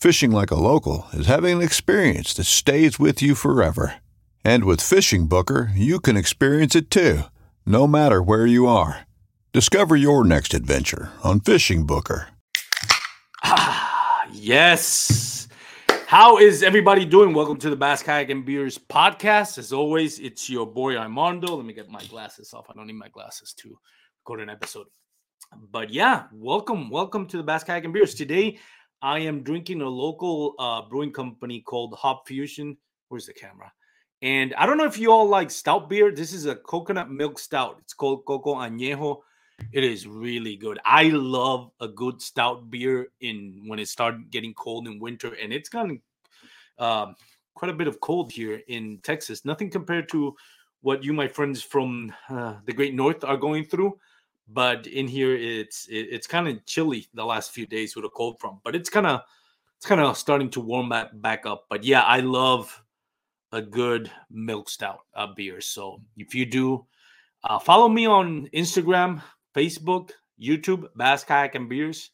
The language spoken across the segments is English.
Fishing like a local is having an experience that stays with you forever. And with Fishing Booker, you can experience it too, no matter where you are. Discover your next adventure on Fishing Booker. Ah, yes. How is everybody doing? Welcome to the Bass Kayak and Beers podcast. As always, it's your boy Armando. Let me get my glasses off. I don't need my glasses to record an episode. But yeah, welcome, welcome to the Bass Kayak and Beers. Today, I am drinking a local uh, brewing company called Hop Fusion. Where's the camera? And I don't know if you all like stout beer. This is a coconut milk stout. It's called Coco Añejo. It is really good. I love a good stout beer in when it started getting cold in winter, and it's gotten uh, quite a bit of cold here in Texas. Nothing compared to what you, my friends from uh, the Great North, are going through. But in here, it's it, it's kind of chilly the last few days with a cold front, but it's kind of it's kind of starting to warm back back up. But yeah, I love a good milk stout uh, beer. So if you do, uh, follow me on Instagram Facebook, YouTube, Bass Kayak and Beers.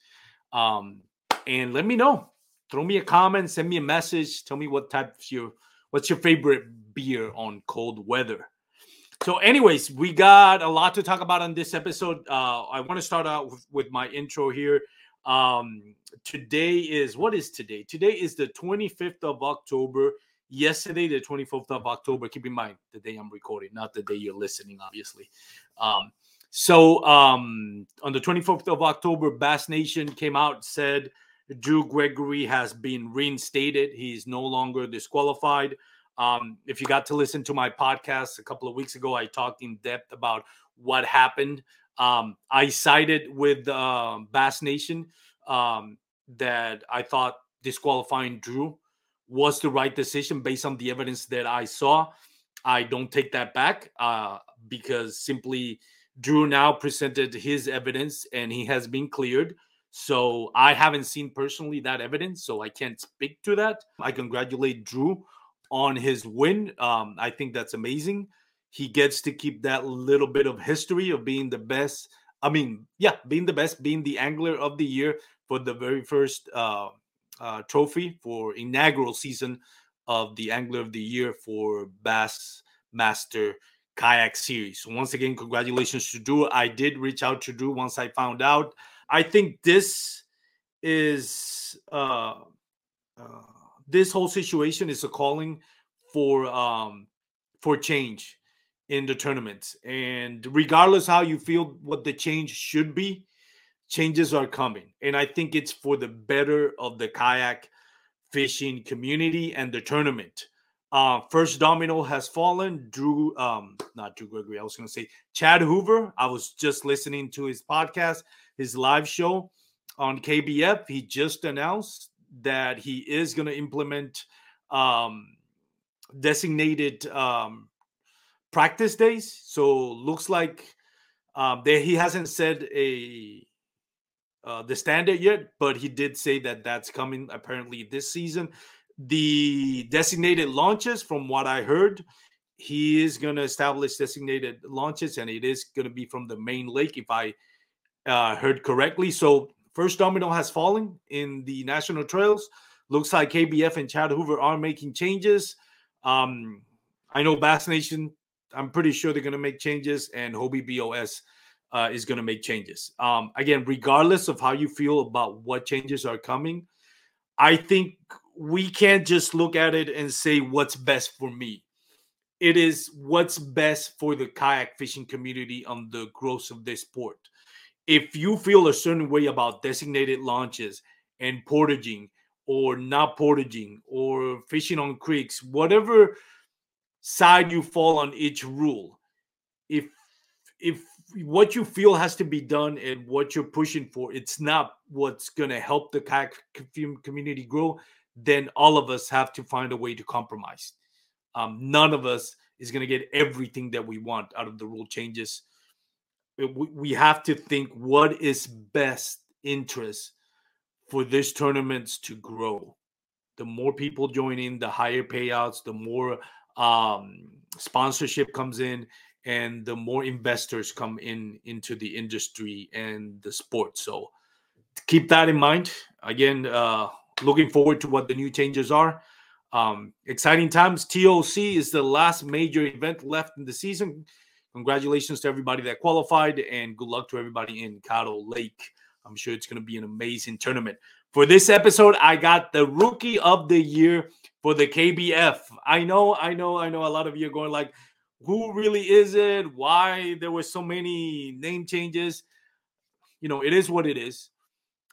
Um, and let me know. Throw me a comment, send me a message, tell me what type your what's your favorite beer on cold weather. So, anyways, we got a lot to talk about on this episode. Uh, I want to start out with, with my intro here. Um, today is what is today? Today is the 25th of October. Yesterday, the 24th of October. Keep in mind the day I'm recording, not the day you're listening, obviously. Um, so um, on the 24th of October, Bass Nation came out said Drew Gregory has been reinstated. He's no longer disqualified. Um, if you got to listen to my podcast a couple of weeks ago, I talked in depth about what happened. Um, I sided with uh, Bass Nation um, that I thought disqualifying Drew was the right decision based on the evidence that I saw. I don't take that back uh, because simply Drew now presented his evidence and he has been cleared. So I haven't seen personally that evidence, so I can't speak to that. I congratulate Drew on his win. Um, I think that's amazing. He gets to keep that little bit of history of being the best. I mean, yeah, being the best, being the angler of the year for the very first uh, uh, trophy for inaugural season of the angler of the year for Bass Master kayak series. So once again, congratulations to Drew. I did reach out to Drew once I found out. I think this is uh, uh this whole situation is a calling for um for change in the tournament. And regardless how you feel what the change should be, changes are coming. And I think it's for the better of the kayak fishing community and the tournament. Uh, first domino has fallen. Drew, um, not Drew Gregory. I was going to say Chad Hoover. I was just listening to his podcast, his live show on KBF. He just announced that he is going to implement um, designated um, practice days. So looks like um, there he hasn't said a uh, the standard yet, but he did say that that's coming apparently this season the designated launches, from what I heard, he is going to establish designated launches, and it is going to be from the main lake, if I uh, heard correctly. So, first domino has fallen in the national trails. Looks like KBF and Chad Hoover are making changes. Um, I know Bass Nation, I'm pretty sure they're going to make changes, and Hobie BOS uh, is going to make changes. Um, again, regardless of how you feel about what changes are coming, I think we can't just look at it and say what's best for me. It is what's best for the kayak fishing community on the growth of this sport. If you feel a certain way about designated launches and portaging or not portaging or fishing on creeks, whatever side you fall on each rule, if if what you feel has to be done and what you're pushing for, it's not what's going to help the kayak community grow, then all of us have to find a way to compromise. Um, none of us is going to get everything that we want out of the rule changes. We, we have to think what is best interest for this tournaments to grow. The more people join in, the higher payouts, the more um, sponsorship comes in, and the more investors come in into the industry and the sport. So keep that in mind. Again, uh, looking forward to what the new changes are. Um, exciting times. TOC is the last major event left in the season. Congratulations to everybody that qualified, and good luck to everybody in Caddo Lake. I'm sure it's going to be an amazing tournament. For this episode, I got the rookie of the year for the KBF. I know, I know, I know a lot of you are going like, who really is it? Why there were so many name changes? You know, it is what it is.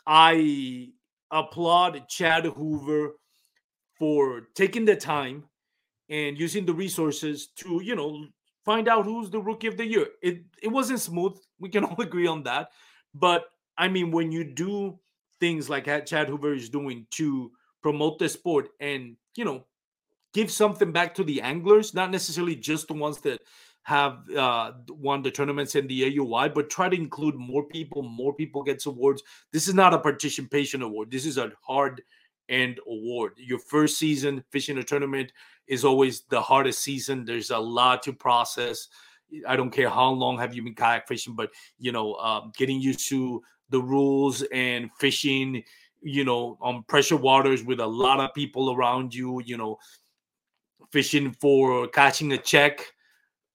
I applaud Chad Hoover for taking the time and using the resources to, you know, find out who's the rookie of the year. It it wasn't smooth. We can all agree on that. But I mean, when you do things like Chad Hoover is doing to promote the sport and you know give something back to the anglers, not necessarily just the ones that have uh, won the tournaments in the AOY, but try to include more people. More people gets awards. This is not a participation award. This is a hard end award. Your first season fishing a tournament is always the hardest season. There's a lot to process. I don't care how long have you been kayak fishing, but you know, um, getting used to the rules and fishing, you know, on pressure waters with a lot of people around you, you know, fishing for catching a check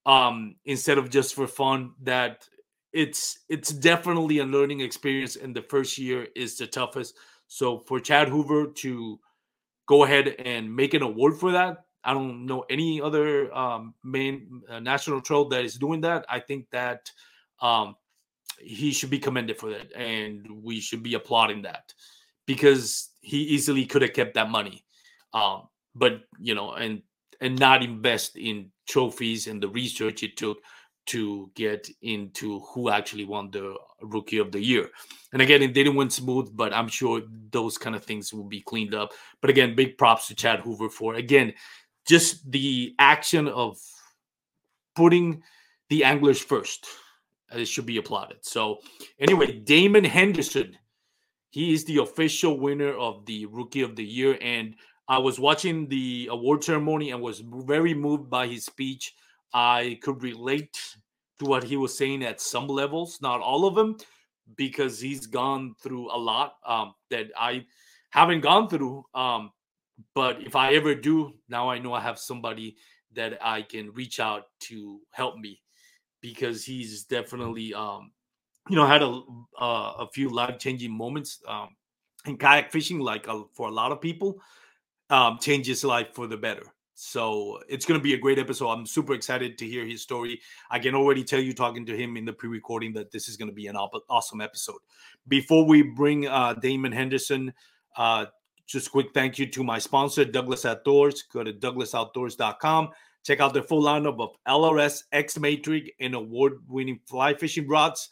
um instead of just for fun that it's it's definitely a learning experience and the first year is the toughest so for chad hoover to go ahead and make an award for that i don't know any other um main uh, national trail that is doing that i think that um he should be commended for that and we should be applauding that because he easily could have kept that money um but you know and and not invest in trophies and the research it took to get into who actually won the rookie of the year. And again, it didn't win smooth, but I'm sure those kind of things will be cleaned up. But again, big props to Chad Hoover for again just the action of putting the anglers first. It should be applauded. So anyway, Damon Henderson, he is the official winner of the rookie of the year. And I was watching the award ceremony and was very moved by his speech. I could relate to what he was saying at some levels, not all of them, because he's gone through a lot um, that I haven't gone through. Um, but if I ever do, now I know I have somebody that I can reach out to help me because he's definitely, um, you know, had a uh, a few life changing moments um, in kayak fishing, like uh, for a lot of people um, change his life for the better. So it's going to be a great episode. I'm super excited to hear his story. I can already tell you, talking to him in the pre recording, that this is going to be an awesome episode. Before we bring uh, Damon Henderson, uh, just a quick thank you to my sponsor, Douglas Outdoors. Go to douglasoutdoors.com. Check out the full lineup of LRS, X Matrix, and award winning fly fishing rods.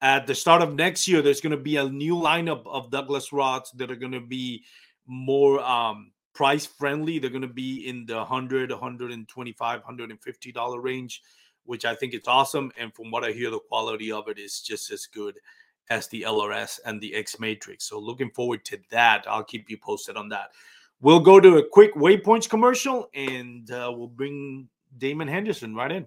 At the start of next year, there's going to be a new lineup of Douglas rods that are going to be more um, price friendly. They're going to be in the 100, 125, 150 dollar range, which I think is awesome. And from what I hear, the quality of it is just as good as the LRS and the X Matrix. So looking forward to that. I'll keep you posted on that. We'll go to a quick waypoints commercial and uh, we'll bring Damon Henderson. Right in.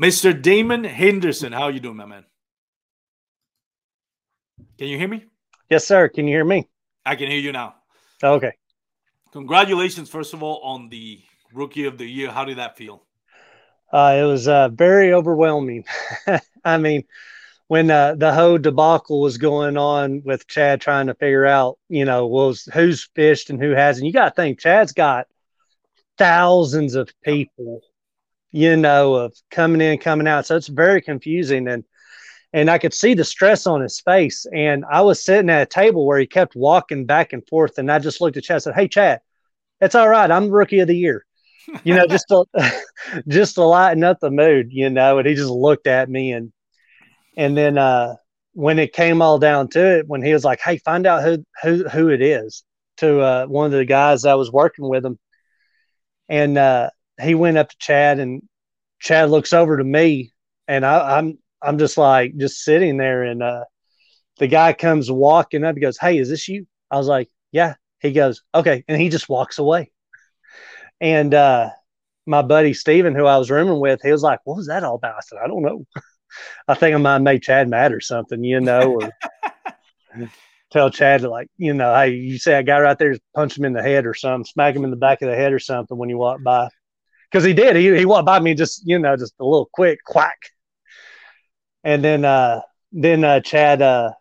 Mr. Damon Henderson, how you doing, my man? Can you hear me? Yes, sir. Can you hear me? I can hear you now. Okay. Congratulations, first of all, on the Rookie of the Year. How did that feel? Uh, it was uh, very overwhelming. I mean, when uh, the whole debacle was going on with Chad trying to figure out, you know, was who's fished and who hasn't. You got to think Chad's got thousands of people you know, of coming in, coming out. So it's very confusing. And and I could see the stress on his face. And I was sitting at a table where he kept walking back and forth. And I just looked at Chad and said, Hey Chad, it's all right. I'm rookie of the year. You know, just to just to lighten up the mood, you know, and he just looked at me and and then uh when it came all down to it, when he was like, Hey, find out who who who it is to uh one of the guys that was working with him. And uh he went up to Chad and Chad looks over to me and I, I'm I'm just like just sitting there and uh the guy comes walking up, he goes, Hey, is this you? I was like, Yeah. He goes, Okay, and he just walks away. And uh my buddy Steven, who I was rooming with, he was like, What was that all about? I said, I don't know. I think I might have made Chad mad or something, you know, or tell Chad to like, you know, hey, you say a guy right there, punch him in the head or something, smack him in the back of the head or something when you walk by because he did. He he walked by me just you know just a little quick quack, and then uh then uh, Chad uh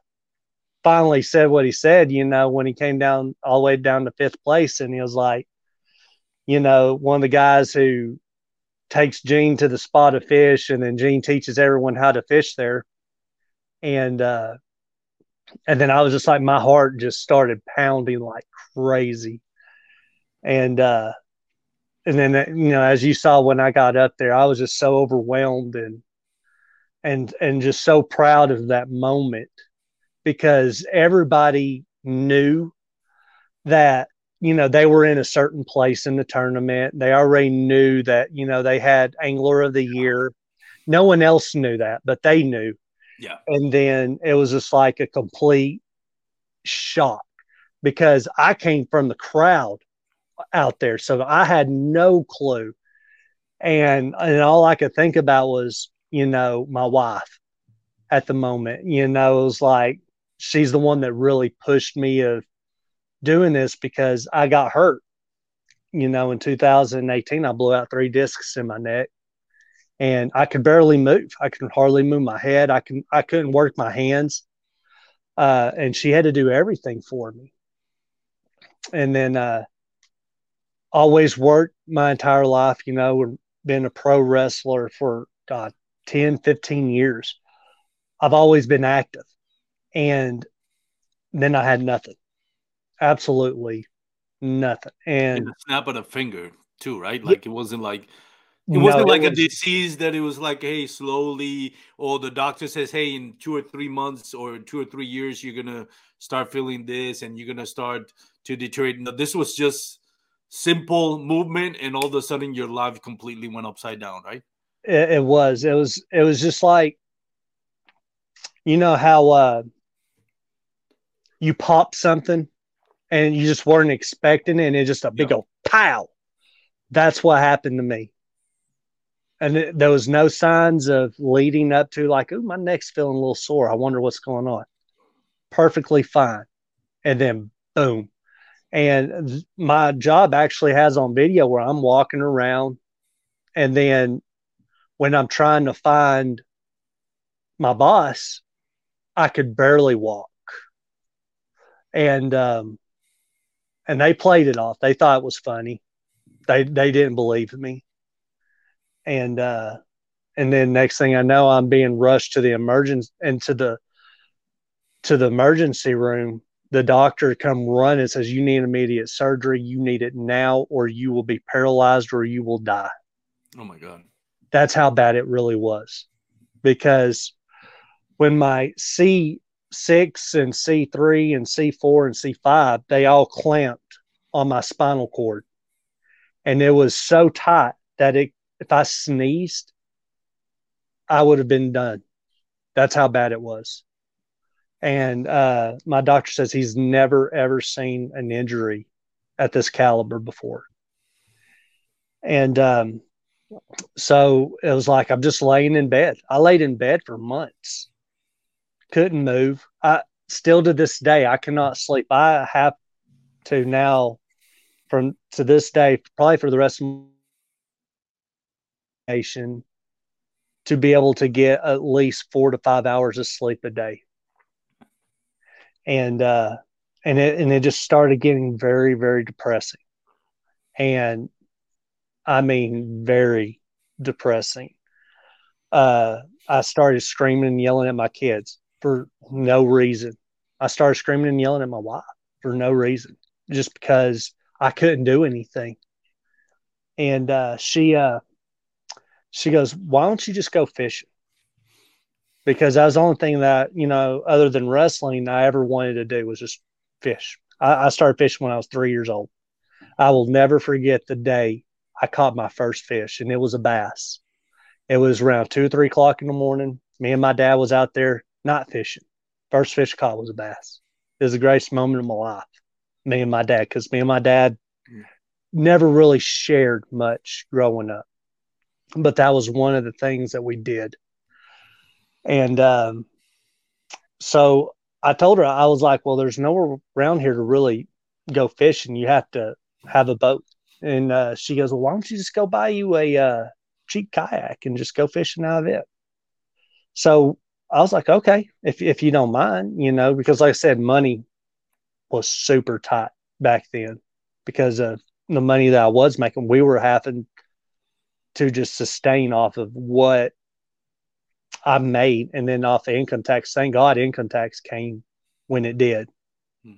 finally said what he said. You know when he came down all the way down to fifth place, and he was like, you know, one of the guys who takes Gene to the spot of fish, and then Gene teaches everyone how to fish there, and uh and then I was just like my heart just started pounding like crazy, and uh and then uh, you know as you saw when i got up there i was just so overwhelmed and and and just so proud of that moment because everybody knew that you know they were in a certain place in the tournament. They already knew that you know they had angler of the year. No one else knew that but they knew. Yeah. And then it was just like a complete shock because i came from the crowd out there. So I had no clue. And and all I could think about was, you know, my wife at the moment. You know, it was like she's the one that really pushed me of doing this because I got hurt. You know, in 2018 I blew out three discs in my neck and I could barely move. I could hardly move my head. I can I couldn't work my hands. Uh, and she had to do everything for me. And then uh, always worked my entire life, you know, been a pro wrestler for God, 10, 15 years. I've always been active. And then I had nothing. Absolutely nothing. And snap of a finger too, right? Like it wasn't like it wasn't no, like it was, a disease that it was like, hey, slowly, or the doctor says, hey, in two or three months or two or three years, you're gonna start feeling this and you're gonna start to deteriorate. No, this was just simple movement and all of a sudden your life completely went upside down right? It, it was. It was it was just like you know how uh you pop something and you just weren't expecting it and it's just a big yep. old pow! That's what happened to me. And it, there was no signs of leading up to like oh my neck's feeling a little sore. I wonder what's going on. Perfectly fine. And then boom and my job actually has on video where I'm walking around and then when I'm trying to find my boss, I could barely walk. And um and they played it off. They thought it was funny. They they didn't believe me. And uh and then next thing I know I'm being rushed to the emergency into the to the emergency room the doctor come run and says, You need immediate surgery. You need it now, or you will be paralyzed or you will die. Oh my God. That's how bad it really was. Because when my C6 and C3 and C4 and C5, they all clamped on my spinal cord. And it was so tight that it, if I sneezed, I would have been done. That's how bad it was. And uh, my doctor says he's never, ever seen an injury at this caliber before. And um, so it was like I'm just laying in bed. I laid in bed for months, couldn't move. I still to this day I cannot sleep. I have to now from to this day, probably for the rest of my nation, to be able to get at least four to five hours of sleep a day. And uh and it and it just started getting very, very depressing. And I mean, very depressing. Uh, I started screaming and yelling at my kids for no reason. I started screaming and yelling at my wife for no reason, just because I couldn't do anything. And uh, she uh, she goes, "Why don't you just go fishing?" Because that was the only thing that you know, other than wrestling, I ever wanted to do was just fish. I, I started fishing when I was three years old. I will never forget the day I caught my first fish, and it was a bass. It was around two or three o'clock in the morning. Me and my dad was out there not fishing. First fish caught was a bass. It was the greatest moment of my life. Me and my dad, because me and my dad mm. never really shared much growing up, but that was one of the things that we did. And um, so I told her I was like, "Well, there's nowhere around here to really go fishing. You have to have a boat." And uh, she goes, Well, why don't you just go buy you a uh, cheap kayak and just go fishing out of it? So I was like, Okay, if, if you don't mind, you know, because like I said, money was super tight back then because of the money that I was making. We were having to just sustain off of what I made and then off the income tax. Thank God income tax came when it did. Hmm.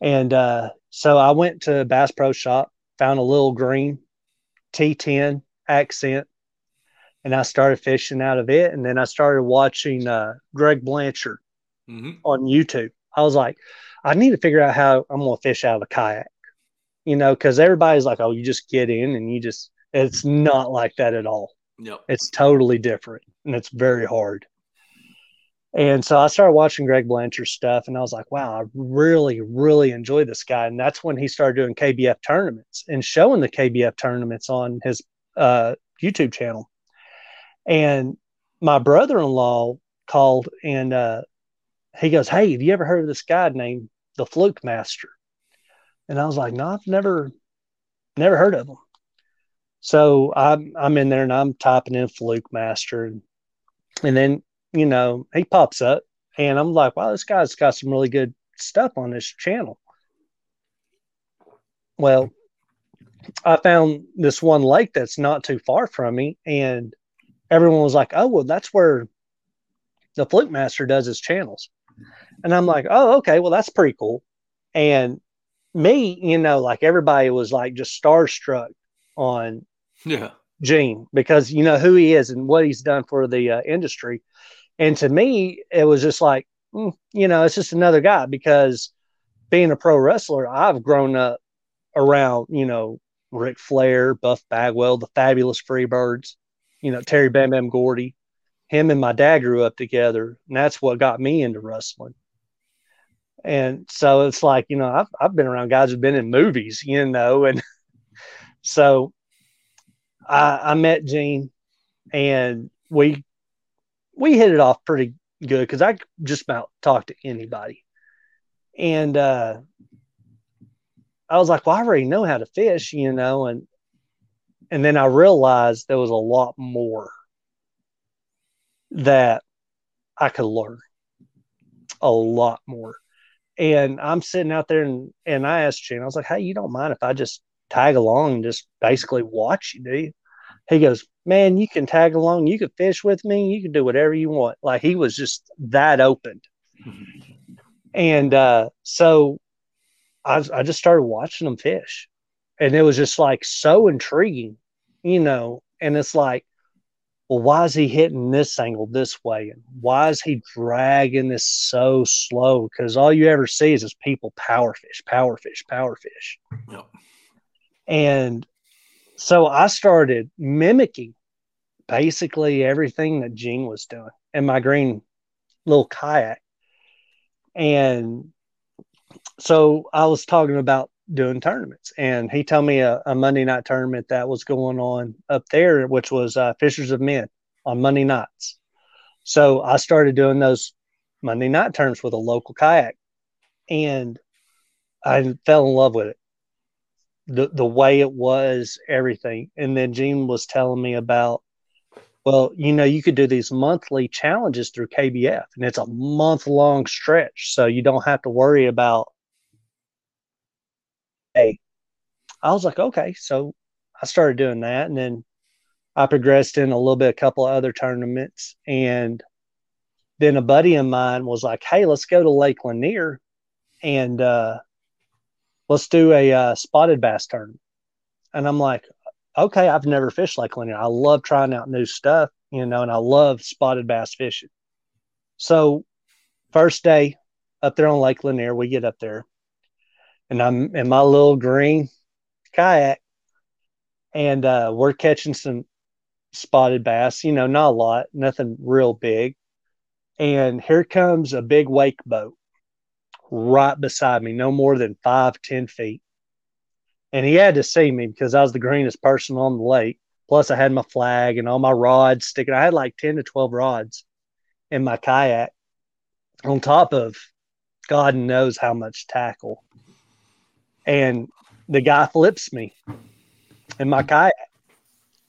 And uh, so I went to Bass Pro Shop found a little green T10 Ascend, and I started fishing out of it. And then I started watching uh, Greg Blanchard mm-hmm. on YouTube. I was like, I need to figure out how I'm going to fish out of a kayak, you know, because everybody's like, oh, you just get in and you just, it's not like that at all. Yep. It's totally different and it's very hard. And so I started watching Greg Blanchard's stuff and I was like, wow, I really, really enjoy this guy. And that's when he started doing KBF tournaments and showing the KBF tournaments on his uh, YouTube channel. And my brother in law called and uh, he goes, Hey, have you ever heard of this guy named the Fluke Master? And I was like, No, I've never, never heard of him. So I'm, I'm in there and I'm typing in Fluke Master. And, and then you know, he pops up and I'm like, wow, this guy's got some really good stuff on this channel. Well, I found this one lake that's not too far from me, and everyone was like, oh, well, that's where the Fluke Master does his channels. And I'm like, oh, okay, well, that's pretty cool. And me, you know, like everybody was like just starstruck on yeah Gene because you know who he is and what he's done for the uh, industry. And to me, it was just like, mm, you know, it's just another guy because being a pro wrestler, I've grown up around, you know, Ric Flair, Buff Bagwell, the fabulous Freebirds, you know, Terry Bam Bam Gordy. Him and my dad grew up together, and that's what got me into wrestling. And so it's like, you know, I've, I've been around guys who've been in movies, you know, and so I, I met Gene and we we hit it off pretty good because I just about talk to anybody. And uh, I was like, well, I already know how to fish, you know, and and then I realized there was a lot more that I could learn. A lot more. And I'm sitting out there and, and I asked Gene, I was like, hey, you don't mind if I just tag along and just basically watch you, do you? He goes, man, you can tag along, you can fish with me, you can do whatever you want. Like he was just that open. And uh, so I, I just started watching them fish. And it was just like so intriguing, you know. And it's like, well, why is he hitting this angle this way? And why is he dragging this so slow? Because all you ever see is, is people power fish, power fish, power fish. Yep. And so I started mimicking basically everything that Gene was doing in my green little kayak. And so I was talking about doing tournaments, and he told me a, a Monday night tournament that was going on up there, which was uh, Fishers of Men on Monday nights. So I started doing those Monday night tournaments with a local kayak, and I fell in love with it. The the way it was, everything. And then Gene was telling me about well, you know, you could do these monthly challenges through KBF, and it's a month long stretch. So you don't have to worry about, hey, I was like, okay. So I started doing that. And then I progressed in a little bit, a couple of other tournaments. And then a buddy of mine was like, hey, let's go to Lake Lanier and uh, let's do a uh, spotted bass tournament. And I'm like, okay, I've never fished Lake Lanier. I love trying out new stuff, you know, and I love spotted bass fishing. So, first day up there on Lake Lanier, we get up there, and I'm in my little green kayak, and uh, we're catching some spotted bass, you know, not a lot, nothing real big. And here comes a big wake boat right beside me, no more than five, ten feet and he had to see me because I was the greenest person on the lake. Plus, I had my flag and all my rods sticking. I had like 10 to 12 rods in my kayak on top of God knows how much tackle. And the guy flips me in my kayak.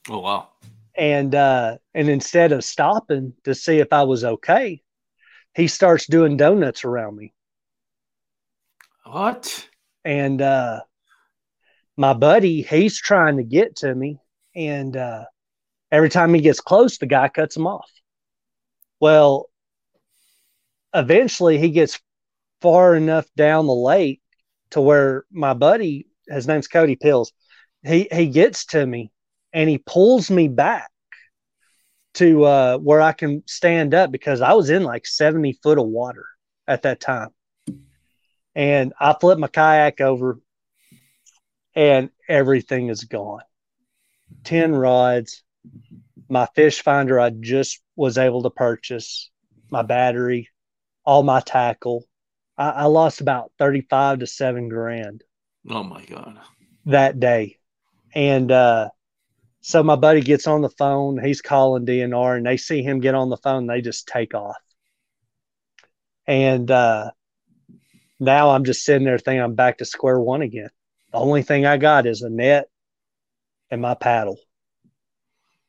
Oh, wow. And, uh, and instead of stopping to see if I was okay, he starts doing donuts around me. What? And, uh, my buddy, he's trying to get to me. And uh, every time he gets close, the guy cuts him off. Well, eventually he gets far enough down the lake to where my buddy, his name's Cody Pills, he, he gets to me and he pulls me back to uh, where I can stand up because I was in like 70 foot of water at that time. And I flip my kayak over and everything is gone. 10 rods, my fish finder I just was able to purchase, my battery, all my tackle. I, I lost about 35 to seven grand. Oh my God. That day. And uh, so my buddy gets on the phone, he's calling DNR, and they see him get on the phone, they just take off. And uh, now I'm just sitting there thinking I'm back to square one again. The only thing I got is a net and my paddle.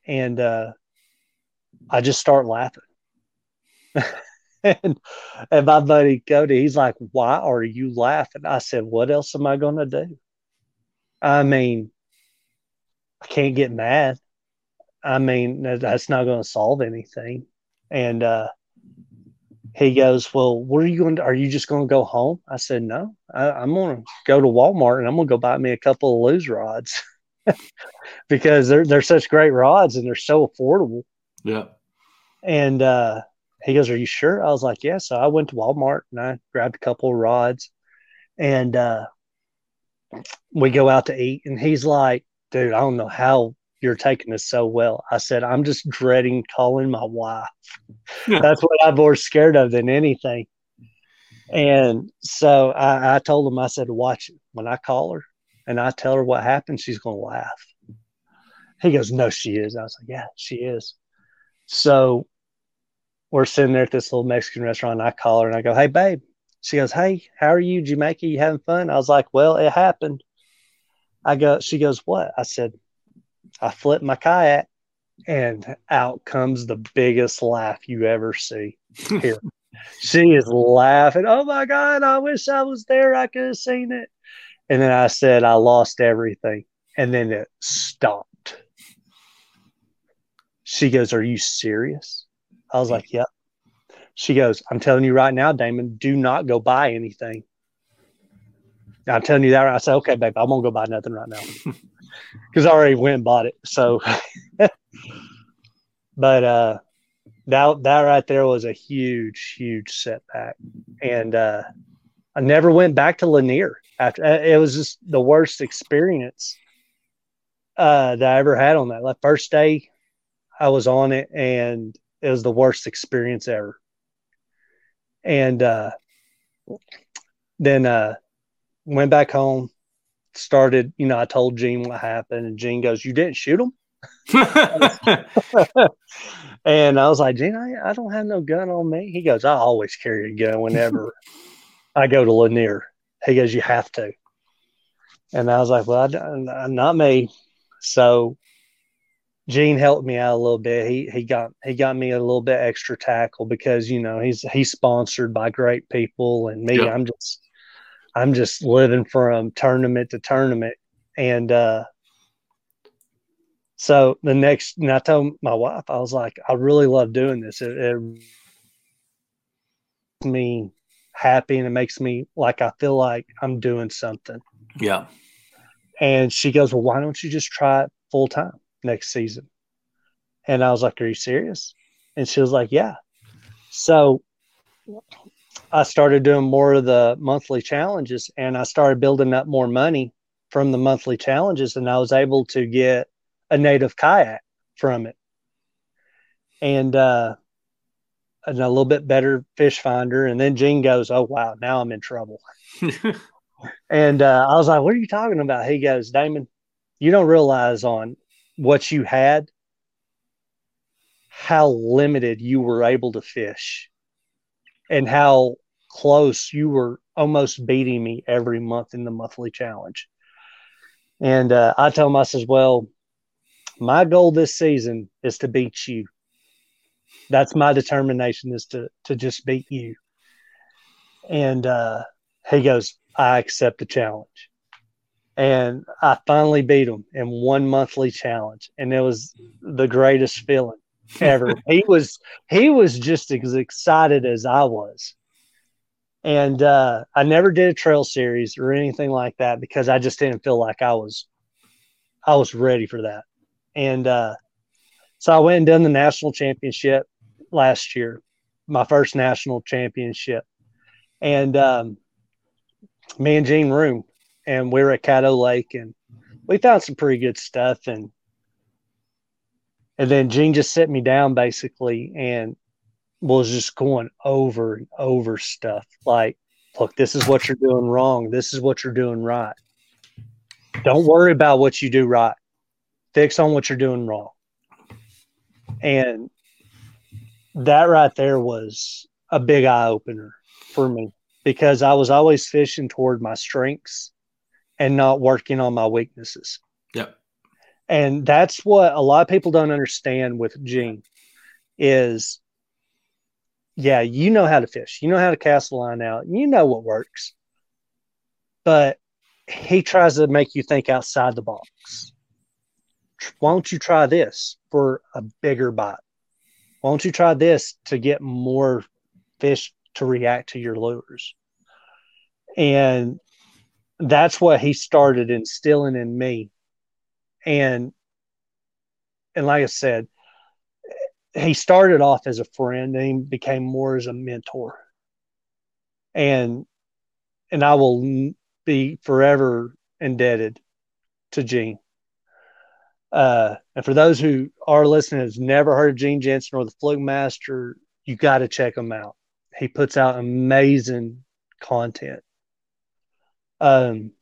And uh, I just start laughing. and, and my buddy Cody, he's like, Why are you laughing? I said, What else am I going to do? I mean, I can't get mad. I mean, that's not going to solve anything. And uh, he goes, Well, what are you going to, are you just going to go home? I said, No, I, am going to go to Walmart and I'm going to go buy me a couple of Lew's rods because they're, they're such great rods and they're so affordable. Yeah. And uh, he goes, Are you sure? I was like, Yeah. So I went to Walmart and I grabbed a couple of rods and uh, we go out to eat. And he's like, Dude, I don't know how you're taking this so well. I said, I'm just dreading calling my wife. That's what I'm more scared of than anything. And so I, I told him, I said, watch it. When I call her and I tell her what happened, she's going to laugh. He goes, no, she is. I was like, yeah, she is. So we're sitting there at this little Mexican restaurant. And I call her and I go, hey, babe. She goes, hey, how are you? Jamaica? You having fun? I was like, well, it happened. I go, she goes, what? I said, I flip my kayak and out comes the biggest laugh you ever see here. she is laughing. Oh my God, I wish I was there. I could have seen it. And then I said, I lost everything. And then it stopped. She goes, Are you serious? I was like, Yep. she goes, I'm telling you right now, Damon, do not go buy anything. I'm telling you that. I said, okay, babe, I won't go buy nothing right now because I already went and bought it. So, but uh, that that right there was a huge, huge setback, and uh, I never went back to Lanier after. Uh, it was just the worst experience uh, that I ever had on that. Like first day, I was on it, and it was the worst experience ever. And uh, then uh, went back home, started. You know, I told Gene what happened, and Gene goes, "You didn't shoot him." and I was like, Gene, I, I don't have no gun on me. He goes, I always carry a gun whenever I go to Lanier. He goes, You have to. And I was like, Well, I, uh, not me. So Gene helped me out a little bit. He he got he got me a little bit extra tackle because you know he's he's sponsored by great people, and me, I'm just I'm just living from tournament to tournament, and uh, so the next, and I told my wife, I was like, I really love doing this. It, it me happy and it makes me like I feel like I'm doing something. Yeah. And she goes, Well, why don't you just try it full time next season? And I was like, Are you serious? And she was like, Yeah. So I started doing more of the monthly challenges and I started building up more money from the monthly challenges. And I was able to get a native kayak from it. And, uh, and a little bit better fish finder. And then Gene goes, Oh, wow, now I'm in trouble. and uh, I was like, What are you talking about? He goes, Damon, you don't realize on what you had, how limited you were able to fish, and how close you were almost beating me every month in the monthly challenge. And uh, I told him, I says, Well, my goal this season is to beat you. That's my determination is to to just beat you. And uh, he goes, I accept the challenge. And I finally beat him in one monthly challenge, and it was the greatest feeling ever. he was he was just as excited as I was. And uh, I never did a trail series or anything like that because I just didn't feel like I was I was ready for that. And uh, so I went and done the national championship last year, my first national championship. And um, me and Gene Room, and we were at Caddo Lake, and we found some pretty good stuff. And and then Gene just set me down basically and was just going over and over stuff like, look, this is what you're doing wrong. This is what you're doing right. Don't worry about what you do right fix on what you're doing wrong. And that right there was a big eye opener for me because I was always fishing toward my strengths and not working on my weaknesses. Yep. And that's what a lot of people don't understand with Gene is yeah, you know how to fish. You know how to cast a line out. You know what works. But he tries to make you think outside the box why don't you try this for a bigger bite? Why don't you try this to get more fish to react to your lures? And that's what he started instilling in me. And and like I said, he started off as a friend and he became more as a mentor. And and I will be forever indebted to Gene. Uh, and for those who are listening has never heard of Gene Jensen or the Fluke Master, you got to check him out. He puts out amazing content. Um,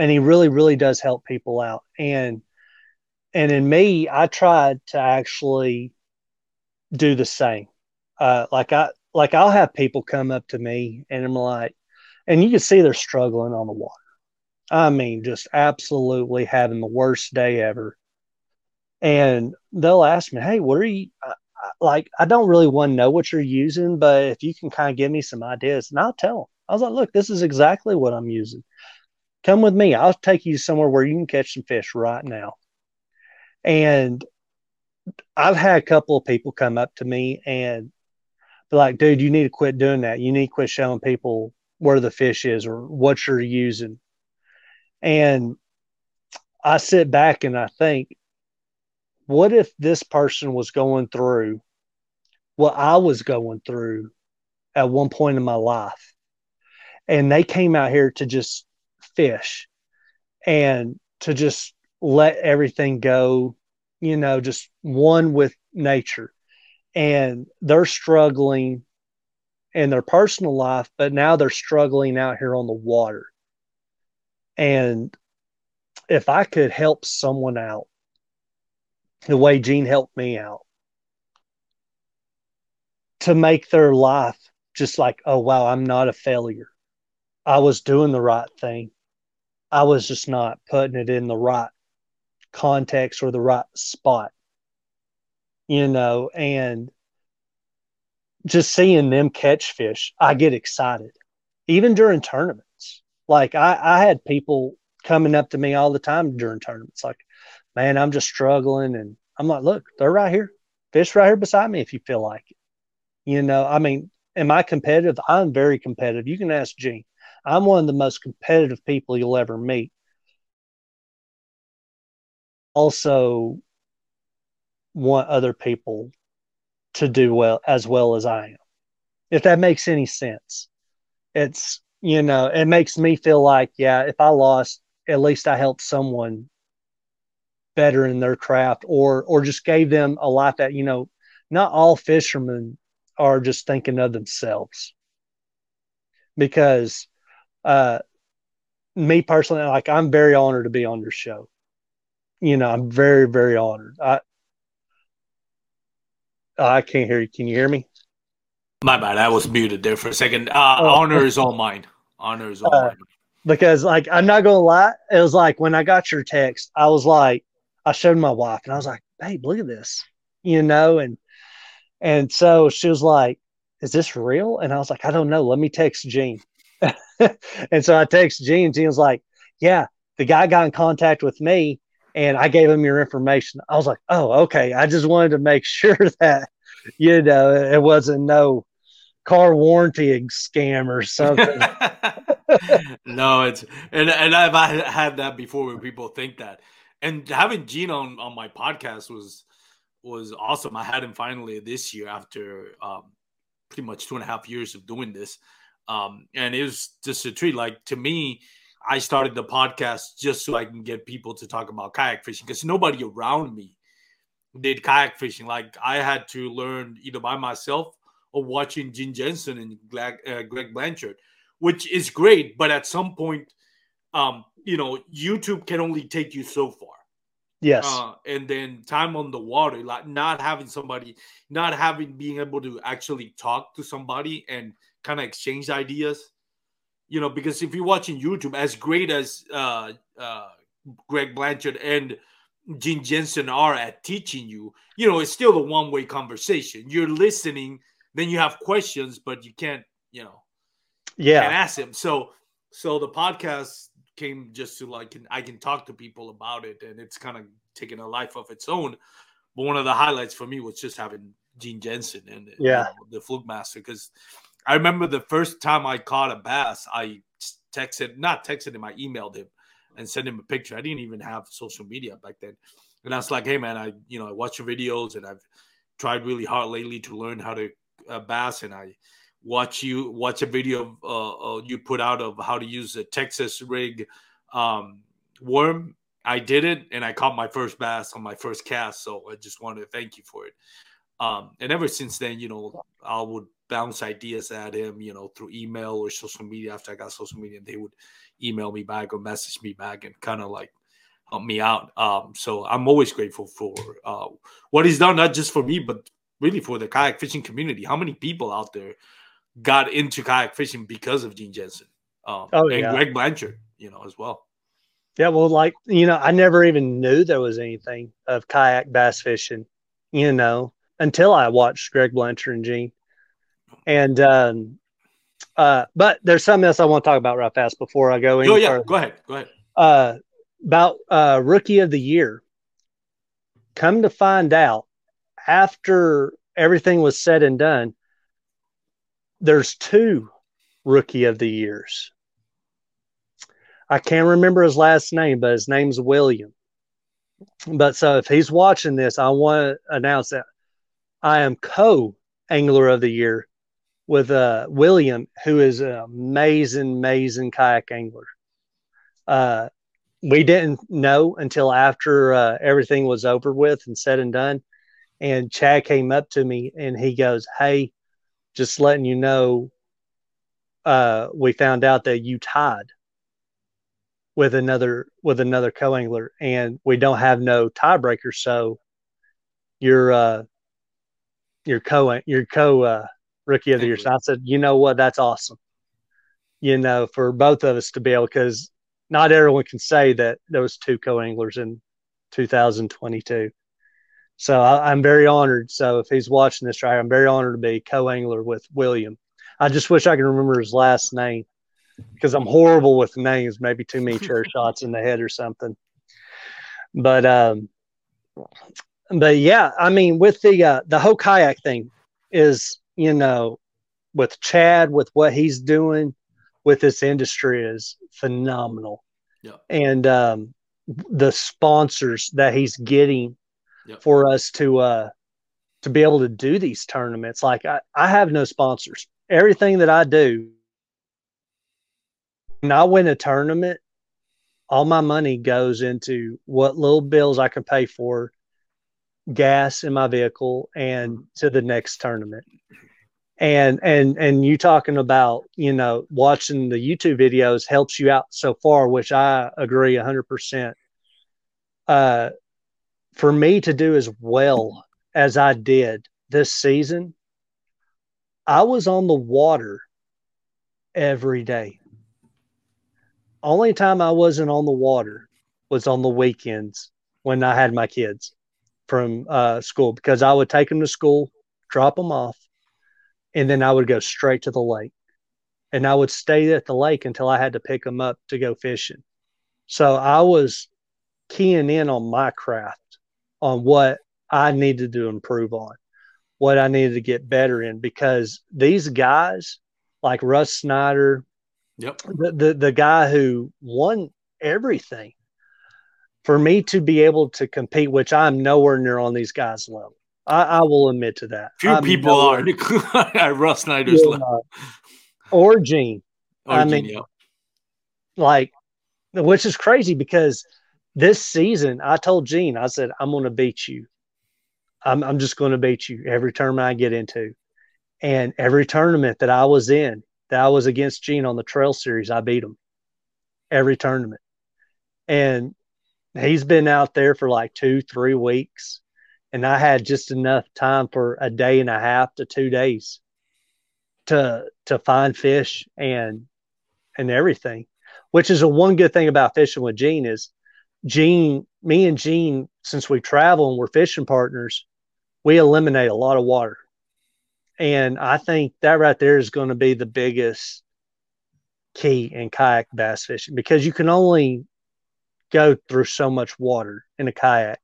and he really, really does help people out. And and in me, I tried to actually do the same. Uh, like I like I'll have people come up to me and I'm like, and you can see they're struggling on the water. I mean, just absolutely having the worst day ever. And they'll ask me, Hey, what are you like? I don't really want to know what you're using, but if you can kind of give me some ideas, and I'll tell them. I was like, Look, this is exactly what I'm using. Come with me. I'll take you somewhere where you can catch some fish right now. And I've had a couple of people come up to me and They're like, dude, you need to quit doing that. You need to quit showing people where the fish is or what you're using. And I sit back and I think, what if this person was going through what I was going through at one point in my life? And they came out here to just fish and to just let everything go, you know, just one with nature. And they're struggling in their personal life, but now they're struggling out here on the water. And if I could help someone out the way Gene helped me out to make their life just like, oh, wow, I'm not a failure. I was doing the right thing. I was just not putting it in the right context or the right spot, you know, and just seeing them catch fish, I get excited, even during tournaments. Like I, I had people coming up to me all the time during tournaments, like, man, I'm just struggling. And I'm like, look, they're right here. Fish right here beside me if you feel like it. You know, I mean, am I competitive? I'm very competitive. You can ask Gene. I'm one of the most competitive people you'll ever meet. Also, want other people to do well as well as I am. If that makes any sense. It's, you know, it makes me feel like, yeah, if I lost, at least I helped someone better in their craft or or just gave them a life that, you know, not all fishermen are just thinking of themselves. Because uh me personally, like I'm very honored to be on your show. You know, I'm very, very honored. I I can't hear you. Can you hear me? My bad. I was muted there for a second. Uh, oh. Honor is all mine. Honor is all uh, mine. Because, like, I'm not gonna lie. It was like when I got your text, I was like, I showed my wife, and I was like, "Babe, look at this," you know, and and so she was like, "Is this real?" And I was like, "I don't know. Let me text Gene." and so I text Gene, and Gene like, "Yeah, the guy got in contact with me, and I gave him your information." I was like, "Oh, okay." I just wanted to make sure that you know it wasn't no car warranty scam or something. no, it's and and I've had that before where people think that, and having Gene on on my podcast was was awesome. I had him finally this year after um, pretty much two and a half years of doing this, um, and it was just a treat. Like to me, I started the podcast just so I can get people to talk about kayak fishing because nobody around me did kayak fishing. Like I had to learn either by myself or watching Gene Jensen and Greg, uh, Greg Blanchard, which is great. But at some point, um, you know, YouTube can only take you so far. Yes. Uh, and then time on the water, like not having somebody, not having being able to actually talk to somebody and kind of exchange ideas. You know, because if you're watching YouTube, as great as uh, uh, Greg Blanchard and Gene Jensen are at teaching you, you know, it's still a one way conversation. You're listening, then you have questions, but you can't, you know, yeah, can't ask him. So, so the podcast came just to like, I can talk to people about it, and it's kind of taking a life of its own. But one of the highlights for me was just having Gene Jensen and yeah, you know, the fluke master because I remember the first time I caught a bass, I texted, not texted him, I emailed him and sent him a picture. I didn't even have social media back then. And I was like, hey, man, I, you know, I watch your videos and I've tried really hard lately to learn how to uh, bass. And I watch you watch a video uh, uh, you put out of how to use a Texas rig um, worm. I did it and I caught my first bass on my first cast. So I just wanted to thank you for it. Um, and ever since then, you know, I would bounce ideas at him, you know, through email or social media after I got social media, they would email me back or message me back and kind of like help me out. Um, so I'm always grateful for uh, what he's done, not just for me, but really for the kayak fishing community. How many people out there got into kayak fishing because of Gene Jensen um, oh, and yeah. Greg Blanchard, you know, as well. Yeah, well, like you know, I never even knew there was anything of kayak bass fishing, you know, until I watched Greg Blanchard and Gene. And um, uh, but there's something else I want to talk about right fast before I go. in. Oh yeah, further. go ahead, go ahead. Uh, about uh, rookie of the year. Come to find out, after everything was said and done, there's two rookie of the years. I can't remember his last name, but his name's William. But so if he's watching this, I want to announce that I am co angler of the year with uh, William, who is an amazing, amazing kayak angler. Uh, we didn't know until after uh, everything was over with and said and done. And Chad came up to me and he goes, Hey, just letting you know, uh, we found out that you tied with another with another co-angler and we don't have no tiebreaker so you're uh your co your co uh rookie of the year so i said you know what? That's awesome. You know for both of us to be able because not everyone can say that there was two co-anglers in 2022 so I, am very honored. So if he's watching this right i'm very honored to be co-angler with william. I just wish i could remember his last name because I'm horrible with names, maybe too many chair shots in the head or something. But um, but yeah, I mean, with the uh, the whole kayak thing is, you know, with Chad, with what he's doing with this industry is phenomenal. Yeah. And um, the sponsors that he's getting yep. for us to uh, to be able to do these tournaments. Like I, I have no sponsors. Everything that I do when I win a tournament, all my money goes into what little bills I can pay for, gas in my vehicle, and to the next tournament. And and and you talking about you know watching the YouTube videos helps you out so far, which I agree hundred percent. Uh, for me to do as well as I did this season, I was on the water every day only time I wasn't on the water was on the weekends when I had my kids from uh, school because I would take them to school, drop them off, and then I would go straight to the lake. And I would stay at the lake until I had to pick them up to go fishing. So I was keying in on my craft, on what I needed to improve on, what I needed to get better in, because these guys like Russ Snyder, Yep. The, the the guy who won everything. For me to be able to compete, which I'm nowhere near on these guys' level. I, I will admit to that. Few I'm people are at Russ Snyder's yeah, level. Or Gene. Or I Gene, mean, yeah. like, which is crazy because this season I told Gene, I said, I'm going to beat you. I'm, I'm just going to beat you every tournament I get into. And every tournament that I was in, that I was against Gene on the trail series, I beat him every tournament. And he's been out there for like two, three weeks. And I had just enough time for a day and a half to two days to to find fish and and everything. Which is a one good thing about fishing with Gene is Gene, me and Gene, since we travel and we're fishing partners, we eliminate a lot of water. And I think that right there is going to be the biggest key in kayak bass fishing because you can only go through so much water in a kayak.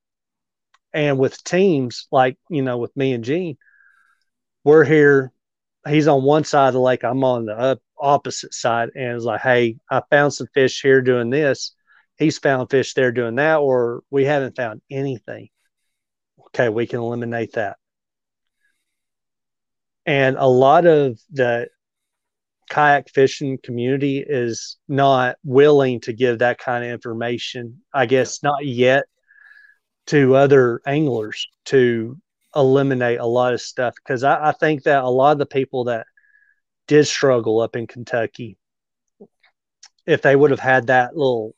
And with teams like, you know, with me and Gene, we're here. He's on one side of the lake. I'm on the opposite side. And it's like, hey, I found some fish here doing this. He's found fish there doing that, or we haven't found anything. Okay, we can eliminate that. And a lot of the kayak fishing community is not willing to give that kind of information, I guess not yet, to other anglers to eliminate a lot of stuff. Because I, I think that a lot of the people that did struggle up in Kentucky, if they would have had that little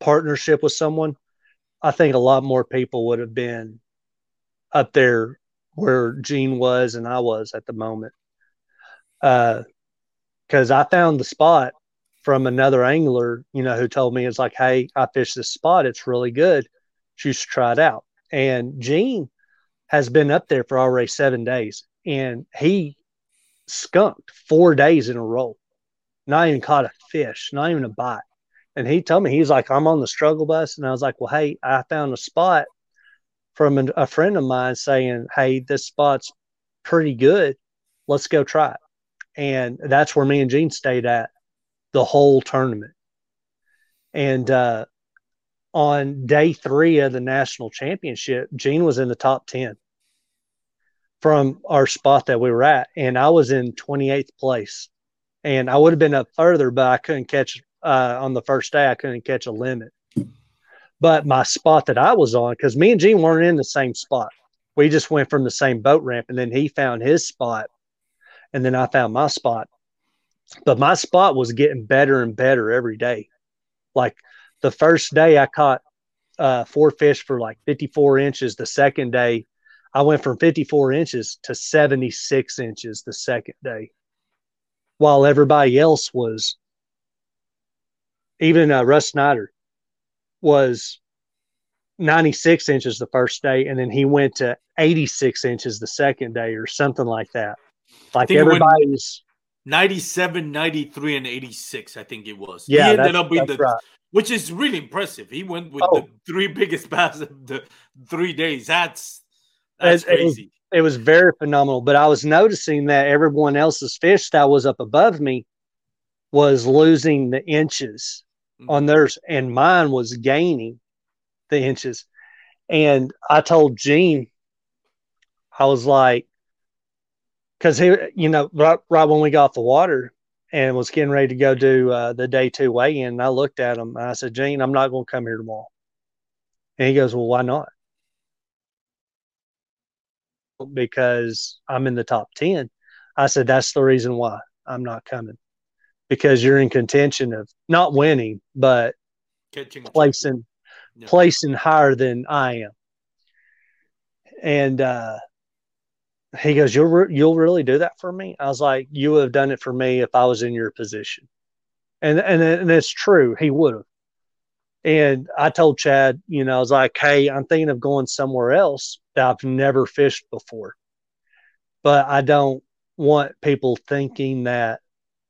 partnership with someone, I think a lot more people would have been up there where Gene was and I was at the moment. Because uh, I found the spot from another angler, you know, who told me it's like, hey, I fished this spot. It's really good. You should try it out. And Gene has been up there for already seven days and he skunked four days in a row, not even caught a fish, not even a bite. And he told me, he's like, I'm on the struggle bus. And I was like, well, hey, I found a spot from a, a friend of mine saying, "Hey, this spot's pretty good. Let's go try it." and that's where me and Gene stayed at the whole tournament. And uh, on day three of the national championship, Gene was in the top 10 from our spot that we were at. And I was in 28th place. And I would have been up further, but I couldn't catch uh, on the first day, I couldn't catch a limit. But my spot that I was on, because me and Gene weren't in the same spot, we just went from the same boat ramp. And then he found his spot. And then I found my spot. But my spot was getting better and better every day. Like the first day, I caught uh, four fish for like 54 inches. The second day, I went from 54 inches to 76 inches the second day, while everybody else was, even uh, Russ Snyder was 96 inches the first day, and then he went to 86 inches the second day, or something like that. Like everybody everybody's 97, 93, and 86, I think it was. Yeah, he ended up with the, right. Which is really impressive. He went with Oh. the three biggest bass of the three days. That's that's It- it was- crazy. it was very phenomenal. But I was noticing that everyone else's fish that was up above me was losing the inches mm-hmm. on theirs, and mine was gaining the inches. And I told Gene, I was like, because he, you know, right, right when we got off the water and was getting ready to go do uh, the day two weigh in, I looked at him and I said, Gene, I'm not going to come here tomorrow. And he goes, Well, why not? Because I'm in the top 10. I said, That's the reason why I'm not coming. Because you're in contention of not winning, but Catching placing Yeah. placing higher than I am. And uh, he goes, "You'll re- you'll really do that for me?" I was like, "You would have done it for me if I was in your position," and and and it's true. He would have. And I told Chad, you know, I was like, "Hey, I'm thinking of going somewhere else that I've never fished before, but I don't want people thinking that,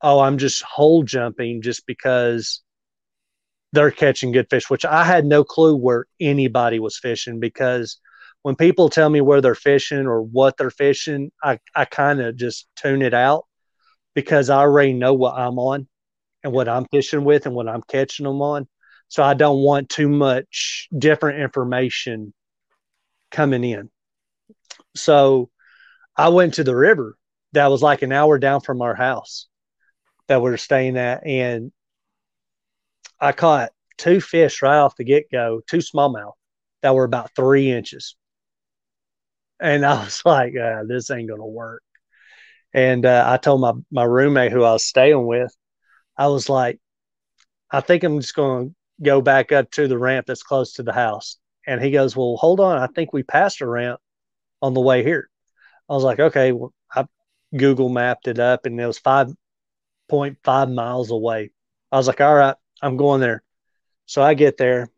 oh, I'm just hole jumping just because." they're catching good fish, which I had no clue where anybody was fishing because when people tell me where they're fishing or what they're fishing, I, I kind of just tune it out because I already know what I'm on and what I'm fishing with and what I'm catching them on. So I don't want too much different information coming in. So I went to the river that was like an hour down from our house that we are staying at. And I caught two fish right off the get go, two smallmouth that were about three inches. And I was like, uh, this ain't to work. And uh, I told my, my roommate who I was staying with, I was like, I think I'm just to go back up to the ramp that's close to the house. And he goes, Well, hold on. I think we passed a ramp on the way here. I was like, Okay. Well, I Google mapped it up and it was 5.5 miles away. I was like, All right, I'm going there. So I get there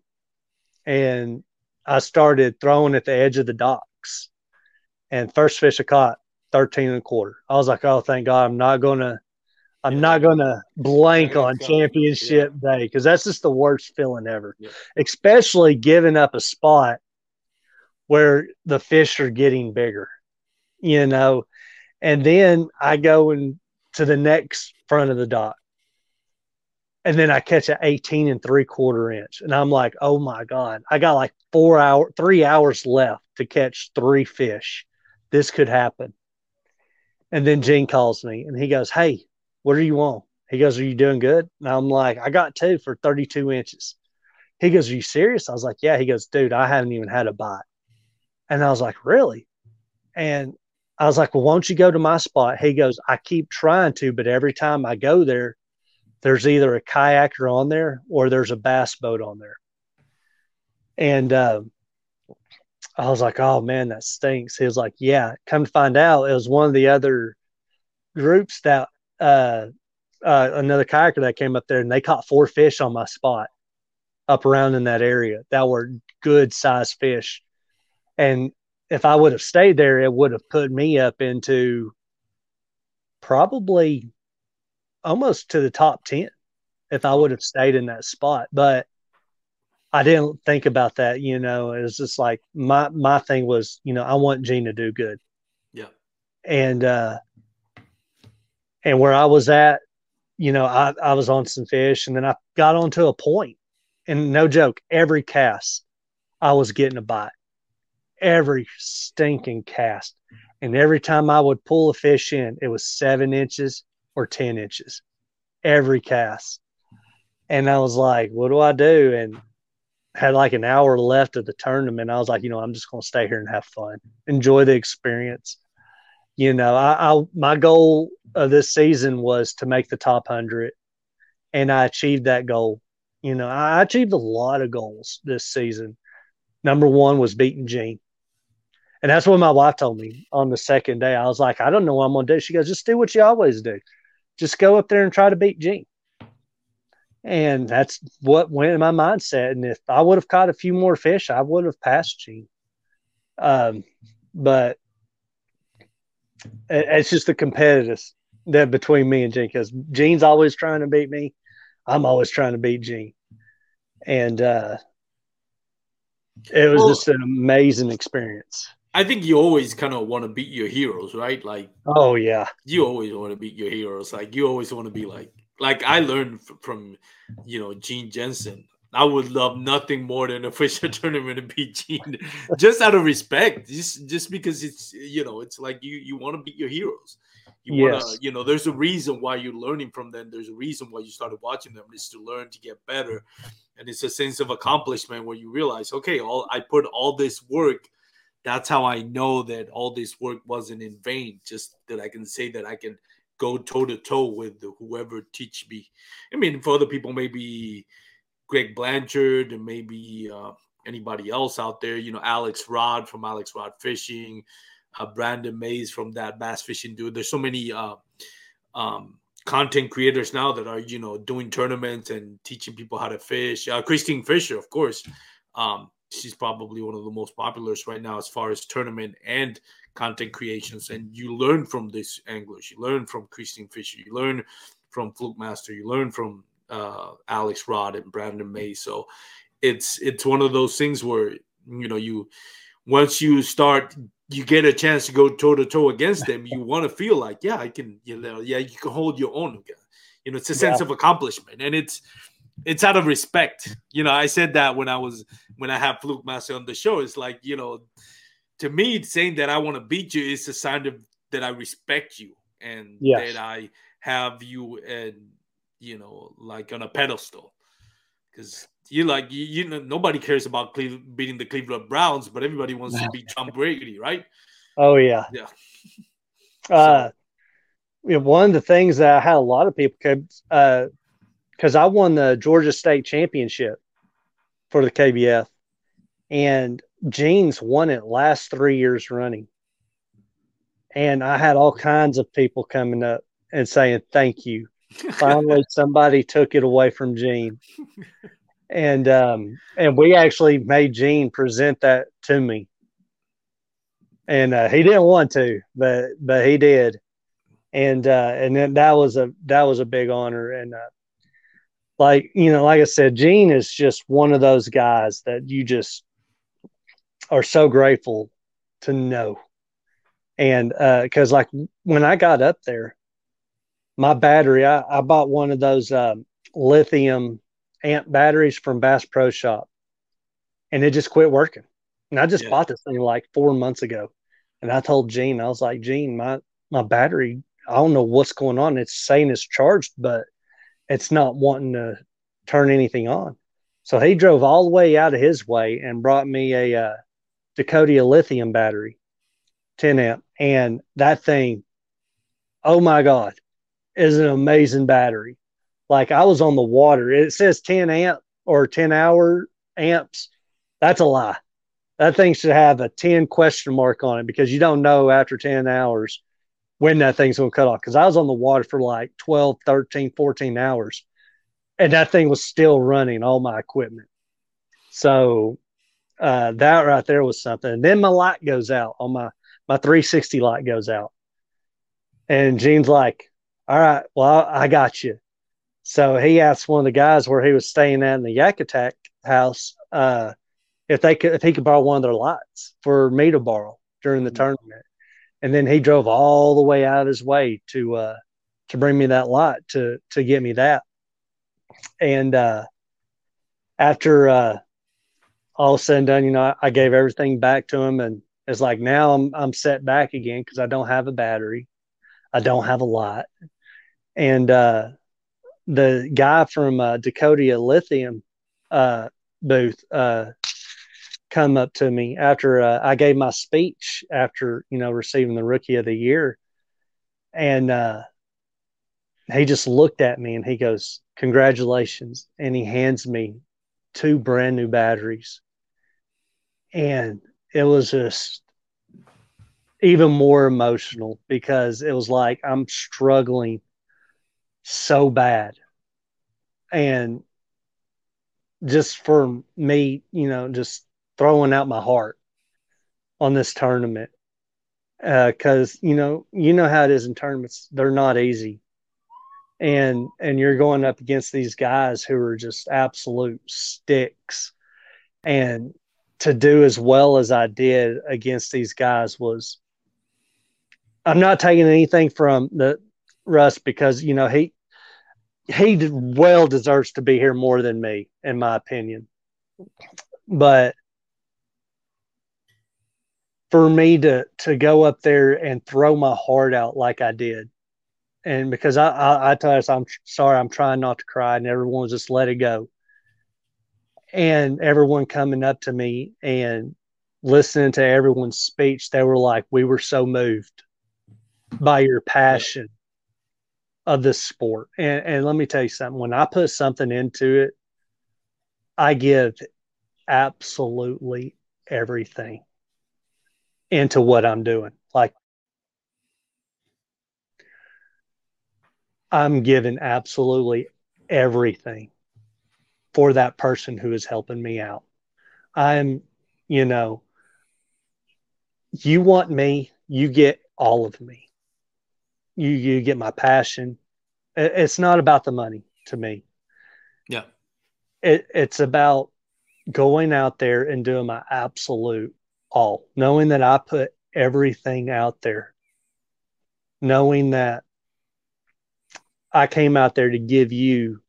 and I started throwing at the edge of the docks. And first fish I caught 13 and a quarter. I was like, oh, thank God I'm not going to. I'm Yeah. not going to blank on Yeah. championship day because that's just the worst feeling ever, Yeah. especially giving up a spot where the fish are getting bigger, you know. And then I go and to the next front of the dock and then I catch an 18 and three quarter inch. And I'm like, oh my God, I got like four hour, three hours left to catch three fish. This could happen. And then Gene calls me and he goes, Hey, what are you on? He goes, Are you doing good? And I'm like, I got two for 32 inches. He goes, Are you serious? I was like, Yeah. He goes, Dude, I haven't even had a bite. And I was like, Really? And I was like, Well, won't you go to my spot? He goes, I keep trying to, but every time I go there, there's either a kayaker on there or there's a bass boat on there. And um, I was like, oh man, that stinks. He was like, yeah. Come to find out, it was one of the other groups that uh, uh, another kayaker that came up there and they caught four fish on my spot up around in that area that were good sized fish. And if I would have stayed there, it would have put me up into probably almost to the top 10 if I would have stayed in that spot. But I didn't think about that, you know. It was just like my my thing was, you know, I want Gene to do good. Yeah. And uh And where I was at, you know, I, I was on some fish and then I got onto a point and no joke, every cast I was getting a bite. Every stinking cast. And every time I would pull a fish in, it was seven inches or 10 inches. Every cast. And I was like, what do I do? And had like an hour left of the tournament. I was like, you know, I'm just going to stay here and have fun, enjoy the experience. You know, I, I my goal of this season was to make the top hundred, and I achieved that goal. You know, I achieved a lot of goals this season. Number one was beating Gene. And that's what my wife told me on the second day. I was like, I don't know what I'm going to do. She goes, just do what you always do. Just go up there and try to beat Gene. And that's what went in my mindset. And if I would have caught a few more fish, I would have passed Gene. Um, but it's just the competitiveness that between me and Gene because Gene's always trying to beat me. I'm always trying to beat Gene. And uh, it was well, just an amazing experience. I think you always kind of want to beat your heroes, right? Like, oh yeah, you always want to beat your heroes. Like, you always want to be like, like I learned from, you know, Gene Jensen. I would love nothing more than a Fisher tournament to beat Gene, just out of respect, just just because it's you know it's like you you want to beat your heroes. You yes. want to you know there's a reason why you're learning from them. There's a reason why you started watching them is to learn to get better, and it's a sense of accomplishment where you realize, okay, all I put all this work. That's how I know that all this work wasn't in vain. Just that I can say that I can go toe to toe with whoever teach me. I mean, for other people, maybe Greg Blanchard and maybe uh, anybody else out there. You know, Alex Rod from Alex Rod Fishing, uh, Brandon Mays from that bass fishing dude. There's so many uh, um, content creators now that are you know doing tournaments and teaching people how to fish. Uh, Kristine Fischer, of course. Um, she's probably one of the most popular right now as far as tournament and content creations. And you learn from this anglers. You learn from Kristine Fischer. You learn from Fluke Master. You learn from uh, Alex Rod and Brandon May. So it's it's one of those things where you know you once you start you get a chance to go toe to toe against them, you want to feel like yeah I can you know yeah you can hold your own. You know it's a sense yeah. of accomplishment and it's it's out of respect. You know I said that when I was when I have Fluke Master on the show. It's like you know to me saying that I want to beat you is a sign of that I respect you and yes. that I have you and you know, like on a pedestal. Because you like you, you know nobody cares about Cleveland, beating the Cleveland Browns, but everybody wants to beat Tom Brady, right? Oh yeah, yeah. uh, you know, one of the things that I had a lot of people could, because uh, I won the Georgia State Championship for the KBF, and Gene's won it last three years running, and I had all kinds of people coming up and saying thank you. Finally, somebody took it away from Gene, and um, and we actually made Gene present that to me, and uh, he didn't want to, but but he did, and uh, and then that was a that was a big honor, and uh, like you know, like I said, Gene is just one of those guys that you just are so grateful to know, and uh because uh, like when I got up there my battery, I, I bought one of those uh, lithium amp batteries from Bass Pro Shop, and it just quit working. And I just yeah. bought this thing like four months ago, and I told Gene, I was like, Gene, my my battery, I don't know what's going on. It's saying it's charged, but it's not wanting to turn anything on. So he drove all the way out of his way and brought me a uh, Dakota lithium battery, 10 amp, and that thing, oh my god, is an amazing battery. Like I was on the water. It says 10 amp or 10 hour amps. That's a lie. That thing should have a 10 question mark on it because you don't know after 10 hours when that thing's going to cut off. Because I was on the water for like 12, 13, 14 hours and that thing was still running all my equipment. So uh, that right there was something. And then my light goes out on my, my 360 light goes out. And Gene's like, all right, well, I got you. So he asked one of the guys where he was staying at in the Yak Attack house uh, if they could if he could borrow one of their lights for me to borrow during the mm-hmm. tournament. And then he drove all the way out of his way to uh, to bring me that light to to get me that. And uh, after uh, all said and done, you know, I, gave everything back to him, and it's like now I'm I'm set back again because I don't have a battery, I don't have a lot, and uh, the guy from uh, Dakota Lithium uh, booth uh, come up to me after uh, I gave my speech after you know receiving the Rookie of the Year, and uh, he just looked at me and he goes, "Congratulations!" and he hands me two brand new batteries, and it was just even more emotional because it was like I'm struggling so bad. And just for me, you know, just throwing out my heart on this tournament. Because, uh, you know, you know how it is in tournaments, they're not easy. And and you're going up against these guys who are just absolute sticks. And to do as well as I did against these guys was I'm not taking anything from the Russ because you know he he well deserves to be here more than me, in my opinion. But for me to to go up there and throw my heart out like I did, and because I I, I told us I'm sorry, I'm trying not to cry, and everyone was just let it go. And everyone coming up to me and listening to everyone's speech, they were like, "We were so moved by your passion of this sport. And, and let me tell you something when I put something into it, I give absolutely everything into what I'm doing. Like, I'm giving absolutely everything for that person who is helping me out. I'm, you know, you want me, you get all of me you you get my passion. It's not about the money to me. Yeah. It, it's about going out there and doing my absolute all, knowing that I put everything out there, knowing that I came out there to give you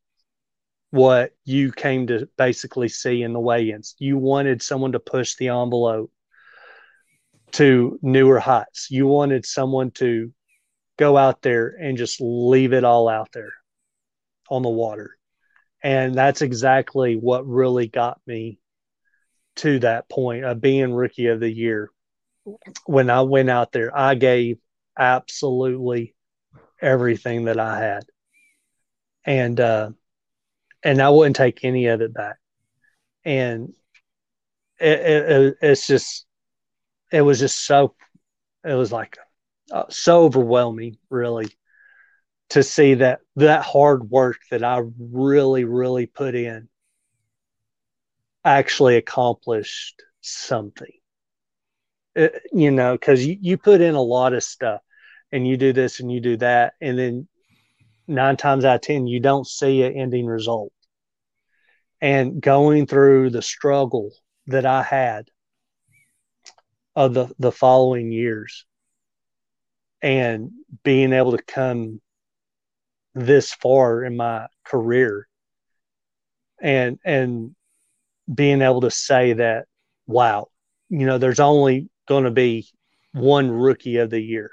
what you came to basically see in the weigh-ins. You wanted someone to push the envelope to newer heights. You wanted someone to go out there and just leave it all out there on the water. And that's exactly what really got me to that point of being rookie of the year. When I went out there, I gave absolutely everything that I had. And uh and I wouldn't take any of it back. And it, it, it's just it was just so it was like uh, so overwhelming, really, to see that that hard work that I really, really put in actually accomplished something. It, you know, because you, you put in a lot of stuff and you do this and you do that, and then nine times out of 10, you don't see an ending result. And going through the struggle that I had of the, the following years and being able to come this far in my career and and being able to say that wow you know there's only going to be one rookie of the year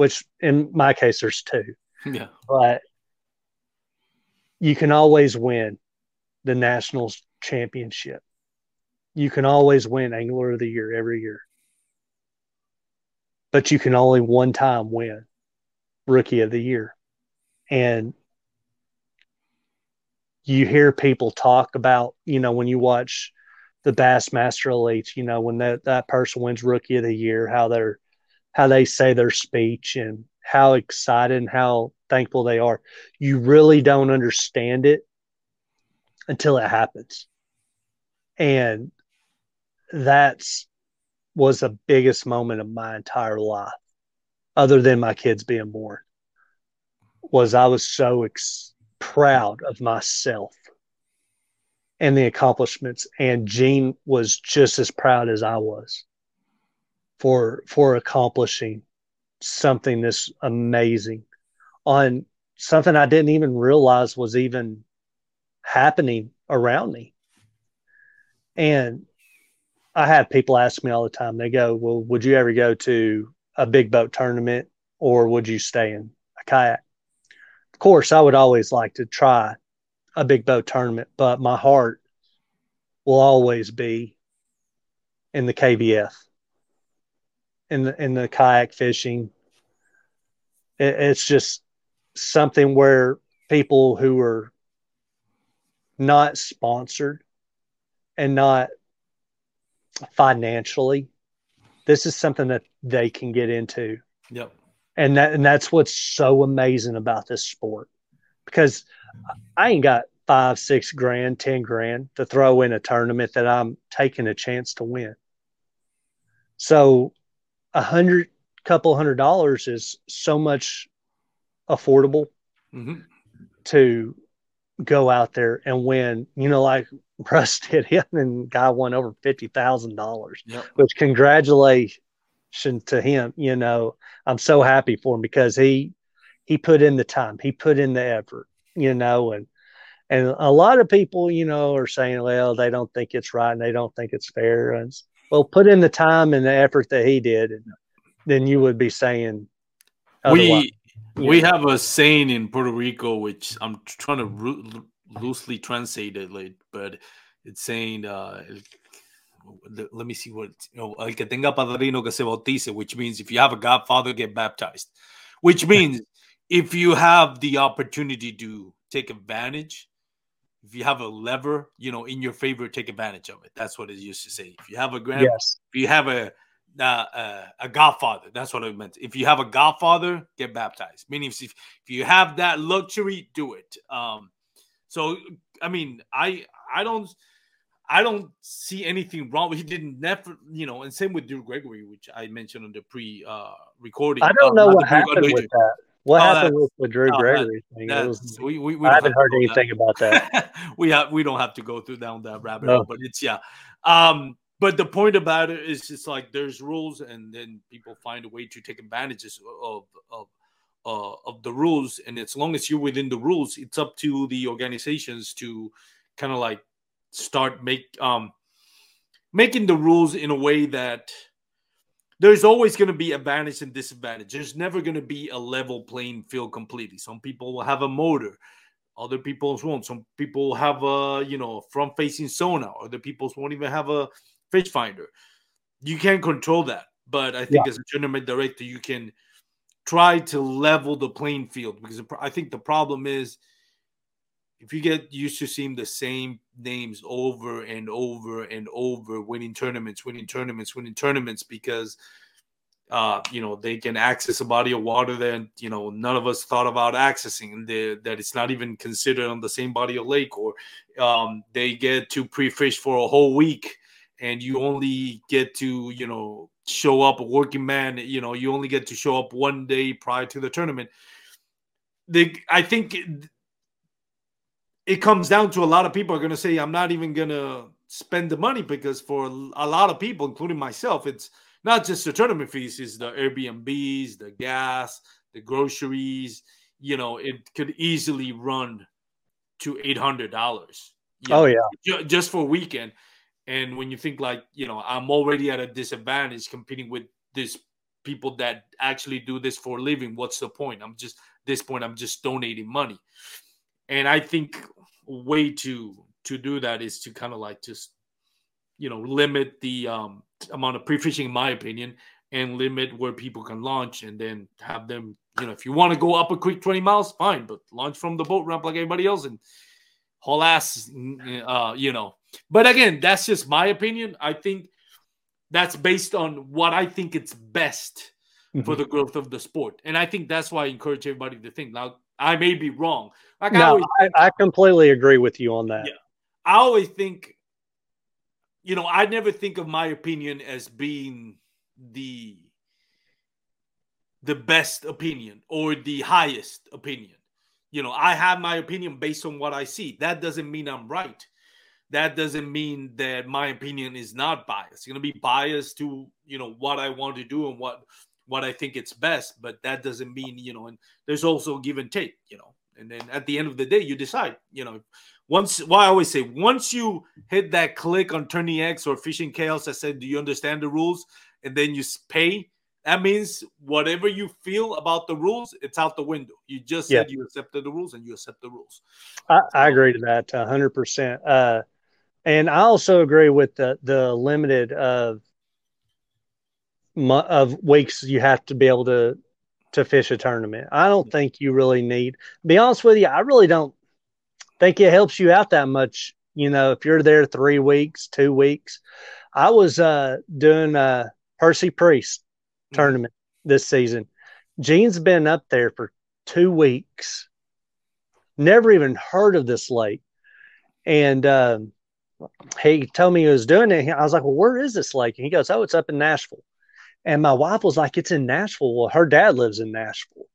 which in my case there's two. Yeah. But you can always win the nationals championship you can always win angler of the year every year but you can only one time win rookie of the year. And you hear people talk about, you know, when you watch the Bassmaster Elites, you know, when that, that person wins rookie of the year, how they're, how they say their speech and how excited and how thankful they are. You really don't understand it until it happens. And that's was the biggest moment of my entire life, other than my kids being born, was I was so ex- proud of myself and the accomplishments. And Gene was just as proud as I was for for accomplishing something this amazing on something I didn't even realize was even happening around me. And I have people ask me all the time, they go, Well, would you ever go to a big boat tournament or would you stay in a kayak? Of course, I would always like to try a big boat tournament, but my heart will always be in the KBF, in the in the kayak fishing. It, it's just something where people who are not sponsored and not financially, this is something that they can get into. Yep. And that and that's what's so amazing about this sport. Because I ain't got five, six grand, ten grand to throw in a tournament that I'm taking a chance to win. So a hundred couple hundred dollars is so much affordable mm-hmm. to go out there and win. You know, like Russ did him and guy won over fifty thousand dollars. Yep. Which congratulations to him. You know, I'm so happy for him because he he put in the time, he put in the effort, you know, and and a lot of people, you know, are saying, well, they don't think it's right and they don't think it's fair. And well, put in the time and the effort that he did, and then you would be saying we we have a saying in Puerto Rico, which I'm trying to ro- loosely translate it, but it's saying, uh, let me see what, you know, el que tenga padrino que se bautice, which means if you have a godfather, get baptized, which means if you have the opportunity to take advantage, if you have a lever, you know, in your favor, take advantage of it. That's what it used to say. If you have a grand, yes. if you have a uh, uh, a godfather. That's what it meant. If you have a godfather, get baptized. Meaning, if, if you have that luxury, do it. Um, so, I mean, I I don't I don't see anything wrong. He didn't never, you know, and same with Drew Gregory, which I mentioned on the pre uh, recording. I don't uh, know what happened with that. What Oh, happened that- with the Drew oh, Gregory thing? That- was- we, we, we I haven't have heard anything about that. we have we don't have to go through down that rabbit No. hole, but it's yeah. Um, but the point about it is just like there's rules, and then people find a way to take advantages of of uh, of the rules, and as long as you're within the rules, it's up to the organizations to kind of like start make um making the rules in a way that there's always going to be advantage and disadvantage. There's never going to be a level playing field completely. Some people will have a motor, other people won't. Some people have a you know front facing sonar, other people won't even have a fish finder. You can't control that, but I think as a tournament director, you can try to level the playing field because I think the problem is if you get used to seeing the same names over and over and over, winning tournaments, winning tournaments, winning tournaments, because uh, you know they can access a body of water that you know none of us thought about accessing, and that it's not even considered on the same body of lake, or um, they get to pre-fish for a whole week, and you only get to you know show up a working man. You know you only get to show up one day prior to the tournament. The I think it comes down to a lot of people are going to say i'm not even going to spend the money because for a lot of people including myself it's not just the tournament fees it's the airbnbs the gas the groceries you know it could easily run to $800 you Oh know, yeah, ju- just for a weekend and when you think like you know i'm already at a disadvantage competing with these people that actually do this for a living what's the point? I'm just this point i'm just donating money. And i think way to to do that is to kind of like just you know limit the um amount of pre-fishing in my opinion and limit where people can launch and then have them you know if you want to go up a quick 20 miles fine but launch from the boat ramp like everybody else and haul ass uh you know but again that's just my opinion i think that's based on what i think it's best for mm-hmm. the growth of the sport and i think that's why i encourage everybody to think now i may be wrong like i no, always I, I completely agree with you on that. Yeah. I always think, you know, I never think of my opinion as being the the best opinion or the highest opinion. You know, I have my opinion based on what I see. That doesn't mean I'm right. That doesn't mean that my opinion is not biased. It's going to be biased to, you know, what I want to do and what what I think it's best, but that doesn't mean, you know, and there's also give and take, you know. And then at the end of the day, you decide, you know, once well, I always say once you hit that click on TourneyX or Fishing Chaos I said, Do you understand the rules? And then you pay, that means whatever you feel about the rules, it's out the window. You just Yeah. said you accepted the rules and you accept the rules. I, I agree to that a hundred percent. Uh, and I also agree with the the limited of of weeks you have to be able to to fish a tournament. I don't think you really need. Be honest with you, I really don't think it helps you out that much. You know, if you're there three weeks, two weeks. I was uh, doing a Percy Priest tournament this season. Gene's been up there for two weeks. Never even heard of this lake. And um, he told me he was doing it. I was like, Well, where is this lake? And he goes, Oh, it's up in Nashville. And my wife was like, It's in Nashville. Well, her dad lives in Nashville.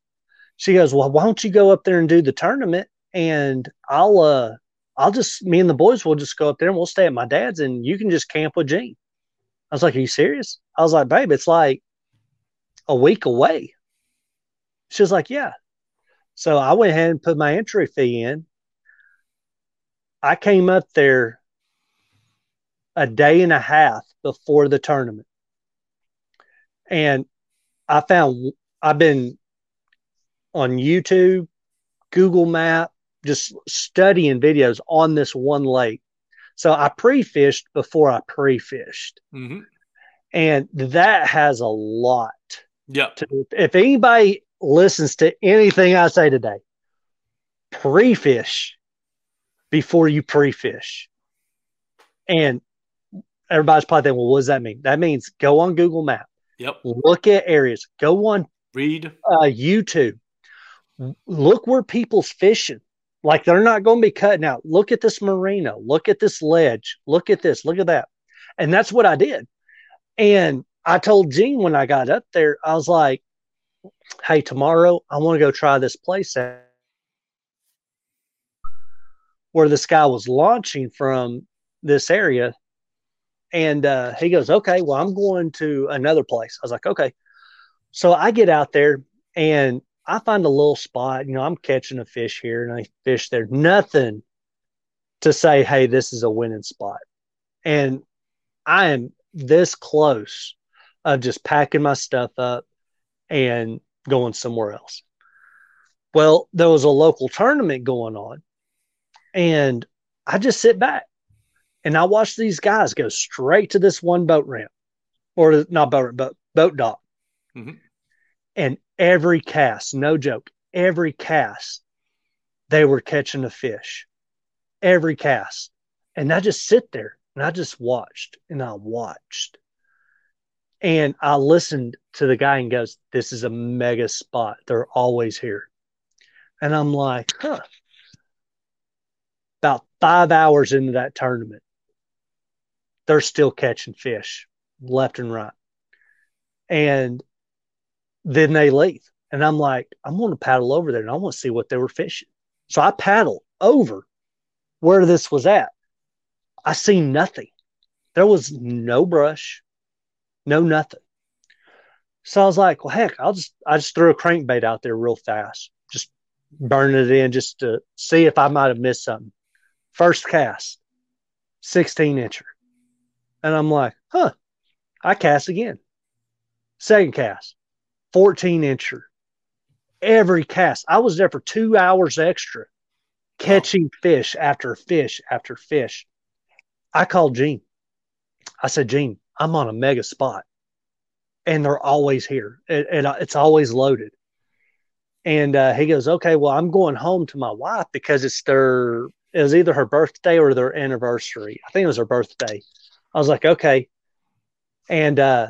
She goes, Well, why don't you go up there and do the tournament? And I'll uh I'll just me and the boys will just go up there and we'll stay at my dad's and you can just camp with Gene. I was like, Are you serious? I was like, babe, it's like a week away. She was like, Yeah. So I went ahead and put my entry fee in. I came up there a day and a half before the tournament. And I found I've been on YouTube, Google Map, just studying videos on this one lake. So I pre fished before I pre fished. Mm-hmm. And that has a lot Yeah. to if anybody listens to anything I say today, pre-fish before you pre-fish. And everybody's probably thinking, well, what does that mean? That means go on Google Map, Yep. look at areas, go on Read. uh, YouTube, look where people's fishing. Like they're not going to be cutting out. Look at this marina. Look at this ledge. Look at this. Look at that. And that's what I did. And I told Gene when I got up there, I was like, hey, tomorrow I want to go try this place out where this guy was launching from this area. And uh, he goes, okay, well, I'm going to another place. I was like, okay. So I get out there and I find a little spot. You know, I'm catching a fish here and I fish there. Nothing to say, hey, this is a winning spot. And I am this close of just packing my stuff up and going somewhere else. Well, there was a local tournament going on, and I just sit back and I watch these guys go straight to this one boat ramp, or not boat ramp, but boat dock. Mhm. And every cast, no joke, every cast, they were catching a fish. Every cast. And I just sit there and I just watched and I watched. And I listened to the guy and goes, This is a mega spot. They're always here. And I'm like, huh. About five hours into that tournament, they're still catching fish left and right. And then they leave. And I'm like, I'm going to paddle over there and I want to see what they were fishing. So I paddle over where this was at. I see nothing. There was no brush, no nothing. So I was like, well, heck, I'll just, I just threw a crankbait out there real fast, just burn it in just to see if I might have missed something. First cast, 16 incher. And I'm like, huh, I cast again. Second cast, 14 incher. Every cast, I was there for two hours extra catching fish after fish after fish. I called Gene. I said, Gene, I'm on a mega spot and they're always here and, and it's always loaded. And uh, he goes, okay, well, I'm going home to my wife because it's their, it was either her birthday or their anniversary. I think it was her birthday. I was like, okay. And uh,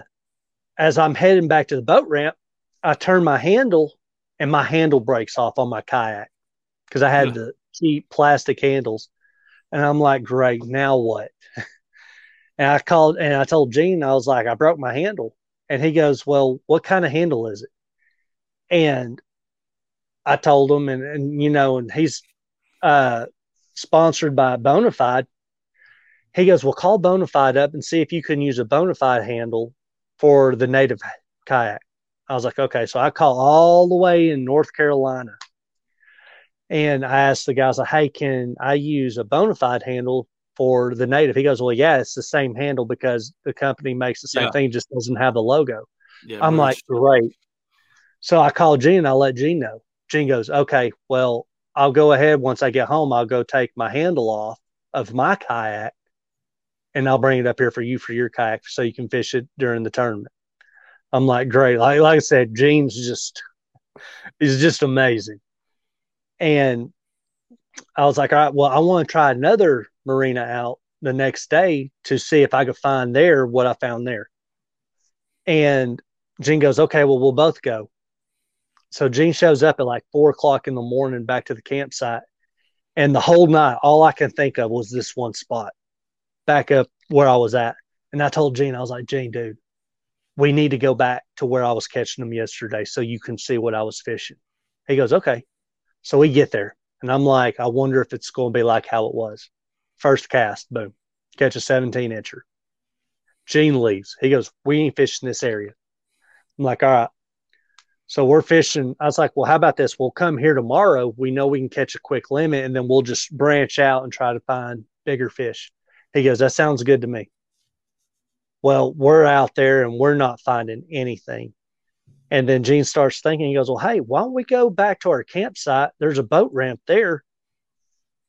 as I'm heading back to the boat ramp, I turn my handle and my handle breaks off on my kayak because I had Yeah. the cheap plastic handles. And I'm like, great, now what? and I called and I told Gene, I was like, I broke my handle. And he goes, Well, what kind of handle is it? And I told him, and, and you know, and he's uh, sponsored by Bonafide. He goes, Well, call Bonafide up and see if you can use a Bonafide handle for the native kayak. I was like, okay. So I call all the way in North Carolina. And I asked the guys, like, hey, can I use a Bonafide handle for the native? He goes, well, yeah, it's the same handle because the company makes the same Yeah. thing, just doesn't have the logo. Yeah, I'm like, great. So I called Gene and I let Gene know. Gene goes, okay, well, I'll go ahead once I get home. I'll go take my handle off of my kayak and I'll bring it up here for you for your kayak so you can fish it during the tournament. I'm like, great. Like, like I said, Gene's just, is just amazing. And I was like, all right, well, I want to try another marina out the next day to see if I could find there what I found there. And Gene goes, okay, well, we'll both go. So Gene shows up at like four o'clock in the morning back to the campsite. And the whole night, all I can think of was this one spot back up where I was at. And I told Gene, I was like, Gene, dude, we need to go back to where I was catching them yesterday so you can see what I was fishing. He goes, okay. So we get there. And I'm like, I wonder if it's going to be like how it was. First cast, boom, catch a 17 incher. Gene leaves. He goes, We ain't fishing this area. I'm like, All right. So we're fishing. I was like, Well, how about this? We'll come here tomorrow. We know we can catch a quick limit and then we'll just branch out and try to find bigger fish. He goes, That sounds good to me. Well, we're out there and we're not finding anything. And then Gene starts thinking, he goes, Well, hey, why don't we go back to our campsite? There's a boat ramp there.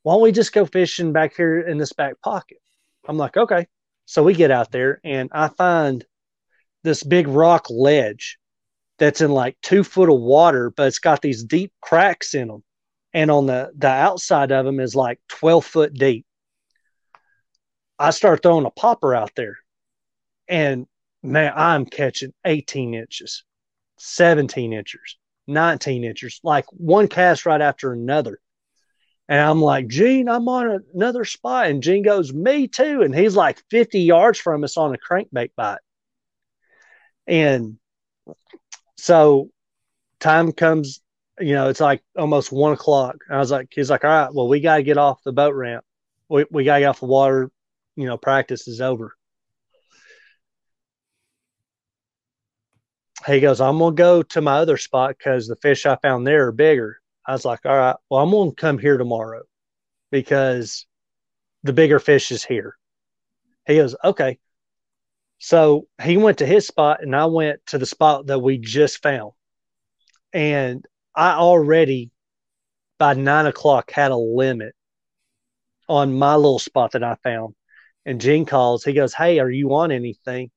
Why don't we just go fishing back here in this back pocket? I'm like, Okay. So we get out there and I find this big rock ledge that's in like two foot of water, but it's got these deep cracks in them. And on the, the outside of them is like 12 foot deep. I start throwing a popper out there and man, I'm catching 18 inches, 17 inches, 19 inches, like one cast right after another. And I'm like, Gene, I'm on another spot. And Gene goes, Me too. And he's like 50 yards from us on a crankbait bite. And so time comes, you know, it's like almost one o'clock. I was like, he's like, All right, well, we got to get off the boat ramp. We, we got to get off the water. You know, practice is over. He goes, I'm to go to my other spot because the fish I found there are bigger. I was like, all right, well, I'm to come here tomorrow because the bigger fish is here. He goes, okay. So he went to his spot and I went to the spot that we just found. And I already, by nine o'clock, had a limit on my little spot that I found. And Gene calls, he goes, Hey, are you on anything?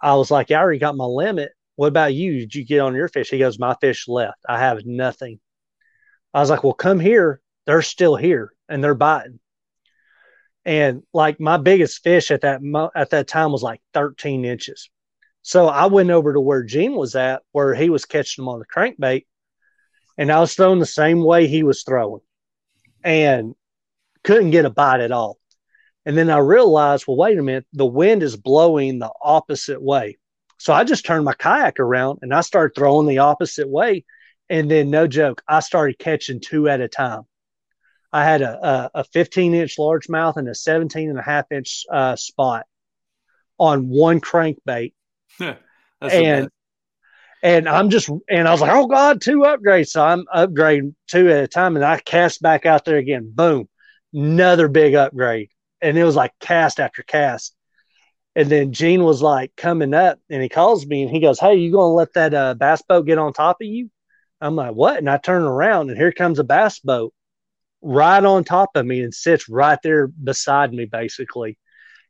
I was like, I already got my limit. What about you? Did you get on your fish? He goes, My fish left. I have nothing. I was like, well, come here. They're still here and they're biting. And like my biggest fish at that mo- at that time was like 13 inches. So I went over to where Gene was at, where he was catching them on the crankbait, and I was throwing the same way he was throwing, and couldn't get a bite at all. And then I realized, well, wait a minute, the wind is blowing the opposite way. So I just turned my kayak around and I started throwing the opposite way and then no joke, I started catching two at a time. I had a, a, a 15 inch largemouth and a 17 and a half inch uh, spot on one crankbait. And and I'm just and I was like, oh God, two upgrades. So I'm upgrading two at a time. And I cast back out there again. Boom. Another big upgrade. And it was like cast after cast. And then Gene was like coming up and he calls me and he goes, Hey, you gonna let that uh, bass boat get on top of you? I'm like, what? And I turn around and here comes a bass boat right on top of me and sits right there beside me, basically.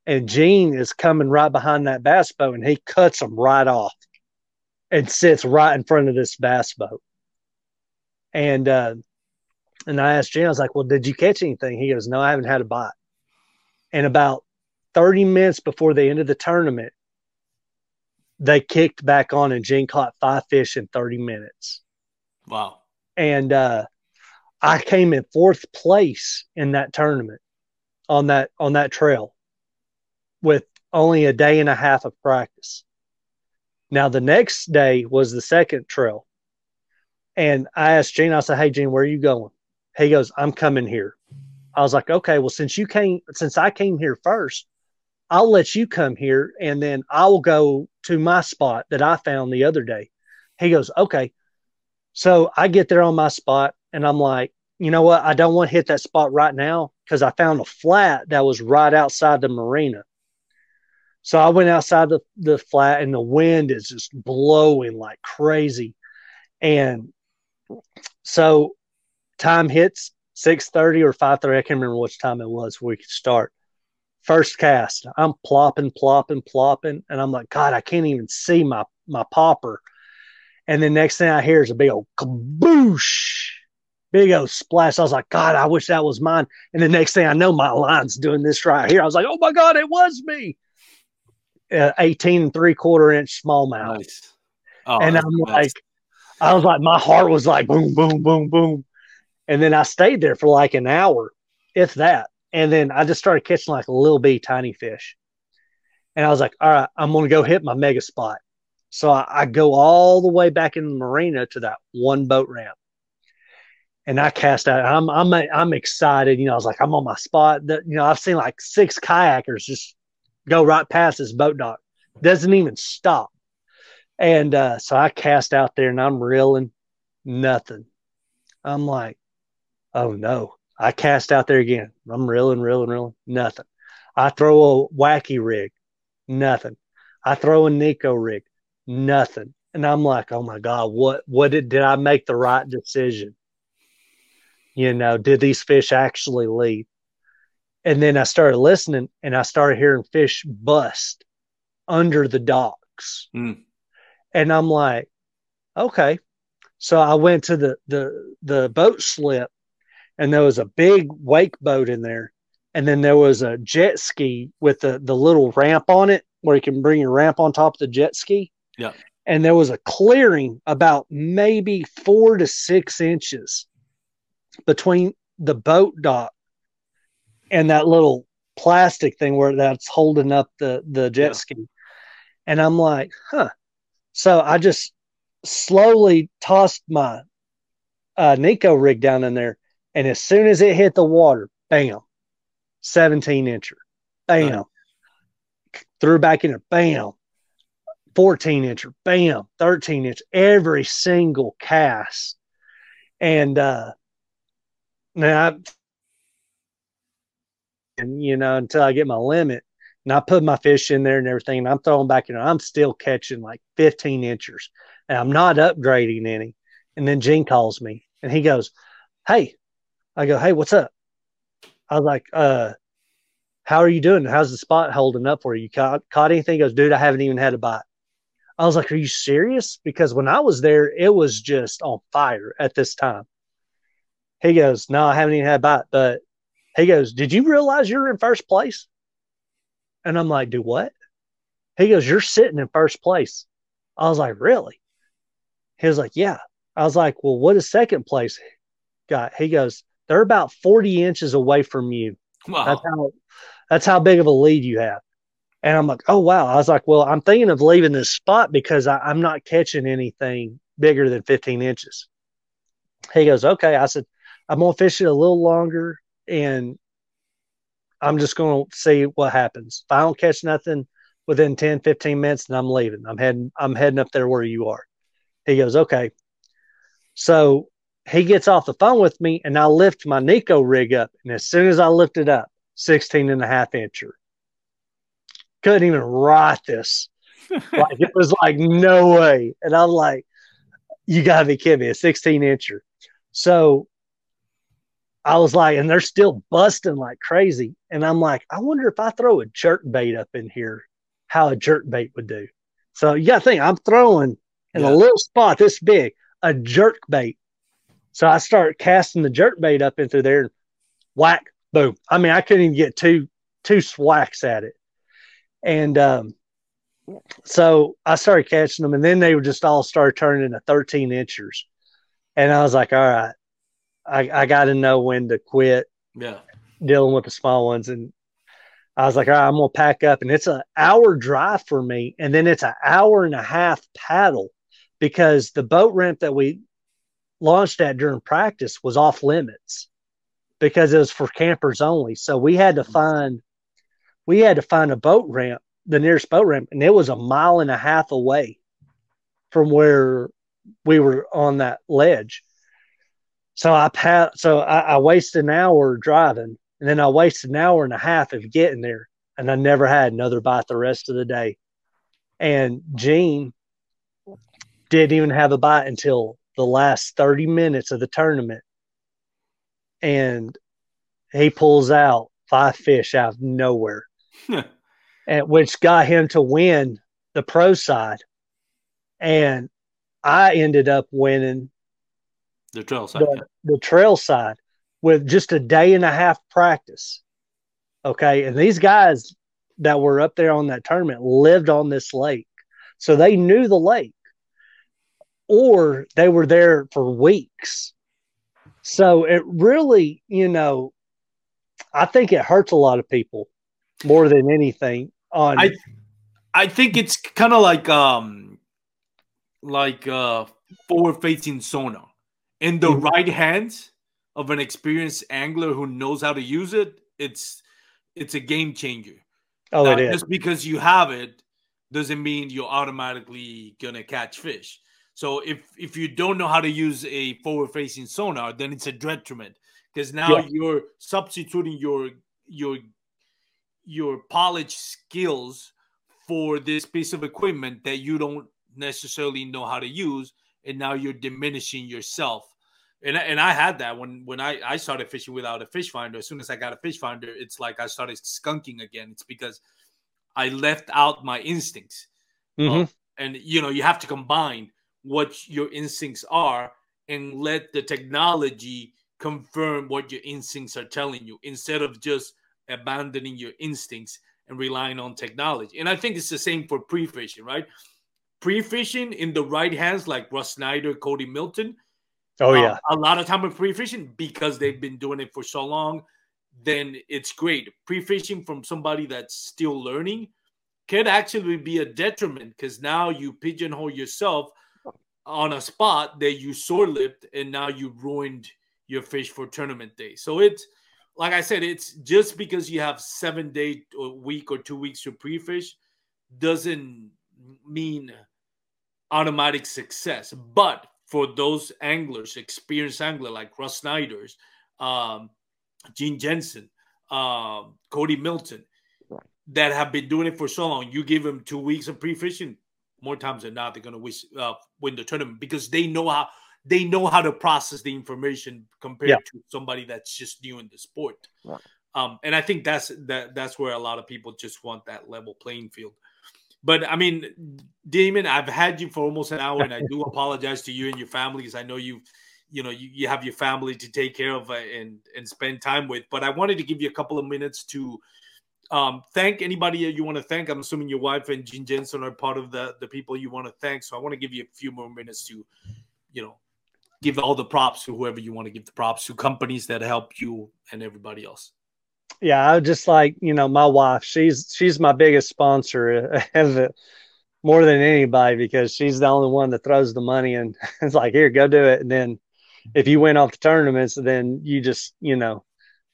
And Gene is coming right behind that bass boat and he cuts him right off and sits right in front of this bass boat. And uh, and I asked Gene, I was like, Well, did you catch anything? He goes, No, I haven't had a bite. And about 30 minutes before the end of the tournament, they kicked back on and Gene caught five fish in 30 minutes Wow. and uh, I came in fourth place in that tournament on that on that trail with only a day and a half of practice. Now the next day was the second trail, and I asked Gene. I said, "Hey, Gene, where are you going?" He goes, "I'm coming here." I was like, "Okay, well, since you came, since I came here first, I'll let you come here, and then I'll go to my spot that I found the other day." He goes, okay. So I get there on my spot and I'm like, you know what? I don't want to hit that spot right now because I found a flat that was right outside the marina. So I went outside the, the flat and the wind is just blowing like crazy. And so time hits 6.30 or 5.30. I can't remember which time it was we could start. First cast, I'm plopping, plopping, plopping. And I'm like, God, I can't even see my, my popper. And the next thing I hear is a big old kaboosh, big old splash. I was like, God, I wish that was mine. And the next thing I know, my line's doing this right here. I was like, oh my God, it was me. Uh, 18 and three quarter inch smallmouth. Nice. Oh, and I'm best. like, I was like, my heart was like boom, boom, boom, boom. And then I stayed there for like an hour, if that. And then I just started catching like a little bitty tiny fish. And I was like, all right, I'm going to go hit my mega spot. So I, I go all the way back in the marina to that one boat ramp. And I cast out. I'm I'm I'm excited. You know, I was like, I'm on my spot. That you know, I've seen like six kayakers just go right past this boat dock. Doesn't even stop. And uh, so I cast out there and I'm reeling nothing. I'm like, oh no. I cast out there again. I'm reeling, reeling, reeling, nothing. I throw a wacky rig, nothing. I throw a Neko rig, nothing. And I'm like, oh my God, what what did did I make the right decision? You know, did these fish actually leave? And then I started listening and I started hearing fish bust under the docks. Mm. And I'm like, okay. So I went to the the the boat slip and there was a big wake boat in there. And then there was a jet ski with the, the little ramp on it where you can bring your ramp on top of the jet ski. Yeah. And there was a clearing about maybe four to six inches between the boat dock and that little plastic thing where that's holding up the, the jet Yeah. ski. And I'm like, huh. So I just slowly tossed my uh, Neko rig down in there. And as soon as it hit the water, bam, 17 incher, bam, Nice. threw back in there, bam, 14 incher, bam, 13 inch, every single cast. And, uh, now I, and you know, until I get my limit, and I put my fish in there and everything, and I'm throwing back in there, I'm still catching like 15 inchers, and I'm not upgrading any. And then Gene calls me, and he goes, "Hey," I go, "Hey, what's up?" I was like, "Uh, how are you doing? How's the spot holding up for you? Caught, caught anything?" He goes, "Dude, I haven't even had a bite." I was like, "Are you serious?" Because when I was there, it was just on fire at this time. He goes, "No, I haven't even had a bite," but he goes, "Did you realize you're in first place?" And I'm like, "Do what?" He goes, "You're sitting in first place." I was like, "Really?" He was like, "Yeah." I was like, "Well, what is second place got?" He goes, "They're about 40 inches away from you. Wow. That's how that's how big of a lead you have." And I'm like, "Oh wow!" I was like, "Well, I'm thinking of leaving this spot because I, I'm not catching anything bigger than 15 inches." He goes, "Okay." I said, "I'm gonna fish it a little longer, and I'm just gonna see what happens. If I don't catch nothing within 10, 15 minutes, then I'm leaving. I'm heading. I'm heading up there where you are." He goes, "Okay." So he gets off the phone with me, and I lift my Neko rig up, and as soon as I lift it up, 16 and a half incher couldn't even write this. like it was like no way. And I'm like, you gotta be kidding me, a 16 incher. So I was like, and they're still busting like crazy. And I'm like, I wonder if I throw a jerk bait up in here, how a jerk bait would do. So you gotta think I'm throwing in Yeah. a little spot this big, a jerk bait. So I start casting the jerk bait up into there and whack, boom. I mean, I couldn't even get two two swacks at it. And um, so I started catching them, and then they would just all start turning into 13 inchers. And I was like, all right, I, I got to know when to quit yeah. dealing with the small ones. And I was like, all right, I'm going to pack up. And it's an hour drive for me. And then it's an hour and a half paddle because the boat ramp that we launched at during practice was off limits because it was for campers only. So we had to find we had to find a boat ramp, the nearest boat ramp, and it was a mile and a half away from where we were on that ledge. So I pat, so I, I wasted an hour driving, and then I wasted an hour and a half of getting there, and I never had another bite the rest of the day. And Gene didn't even have a bite until the last 30 minutes of the tournament. And he pulls out five fish out of nowhere, and which got him to win the pro side. And I ended up winning the trail side. the, the trail side with just a day and a half practice. Okay. And these guys that were up there on that tournament lived on this lake. So they knew the lake or they were there for weeks. So it really, you know, I think it hurts a lot of people more than anything on I I think it's kind of like um like uh forward facing sonar in the Mhm. right hands of an experienced angler who knows how to use it. It's it's a game changer. oh Now, it is. Just because you have it doesn't mean you're automatically gonna catch fish. So if if you don't know how to use a forward facing sonar, then it's a detriment because now Yeah. you're substituting your your your polish skills for this piece of equipment that you don't necessarily know how to use, and now you're diminishing yourself. And, I- and I had that when when I, I started fishing without a fish finder. As soon as I got a fish finder, it's like I started skunking again. It's because I left out my instincts. Mhm. And you know, you have to combine what your instincts are and let the technology confirm what your instincts are telling you instead of just abandoning your instincts and relying on technology. And I think it's the same for pre-fishing, right? Pre-fishing in the right hands, like Rus Snyder, Cody Milton. Oh uh, yeah. a lot of time with pre-fishing because they've been doing it for so long. Then it's great. Pre-fishing from somebody that's still learning can actually be a detriment because now you pigeonhole yourself on a spot that you sore lipped and now you ruined your fish for tournament day. So it's like I said, it's just because you have seven day or week or two weeks to pre-fish doesn't mean automatic success. But for those anglers, experienced angler like Rus Snyder's, um, Gene Jensen, um, Cody Milton, that have been doing it for so long, you give them two weeks of pre-fishing, more times than not, they're going to uh, win the tournament because they know how they know how to process the information compared Yeah. to somebody that's just new in the sport. Right. Um, and I think that's that that's where a lot of people just want that level playing field. But I mean, Deamen, I've had you for almost an hour, and I do apologize to you and your family because I know you, you know, you, you have your family to take care of uh, and and spend time with. But I wanted to give you a couple of minutes to um, thank anybody you want to thank. I'm assuming your wife and Gene Jensen are part of the the people you want to thank. So I want to give you a few more minutes to, you know, give all the props to whoever you want to give the props to, companies that help you and everybody else. yeah, I just like you know my wife. She's she's my biggest sponsor of more than anybody because she's the only one that throws the money and it's like here, go do it. And then if you win off the tournaments, then you just you know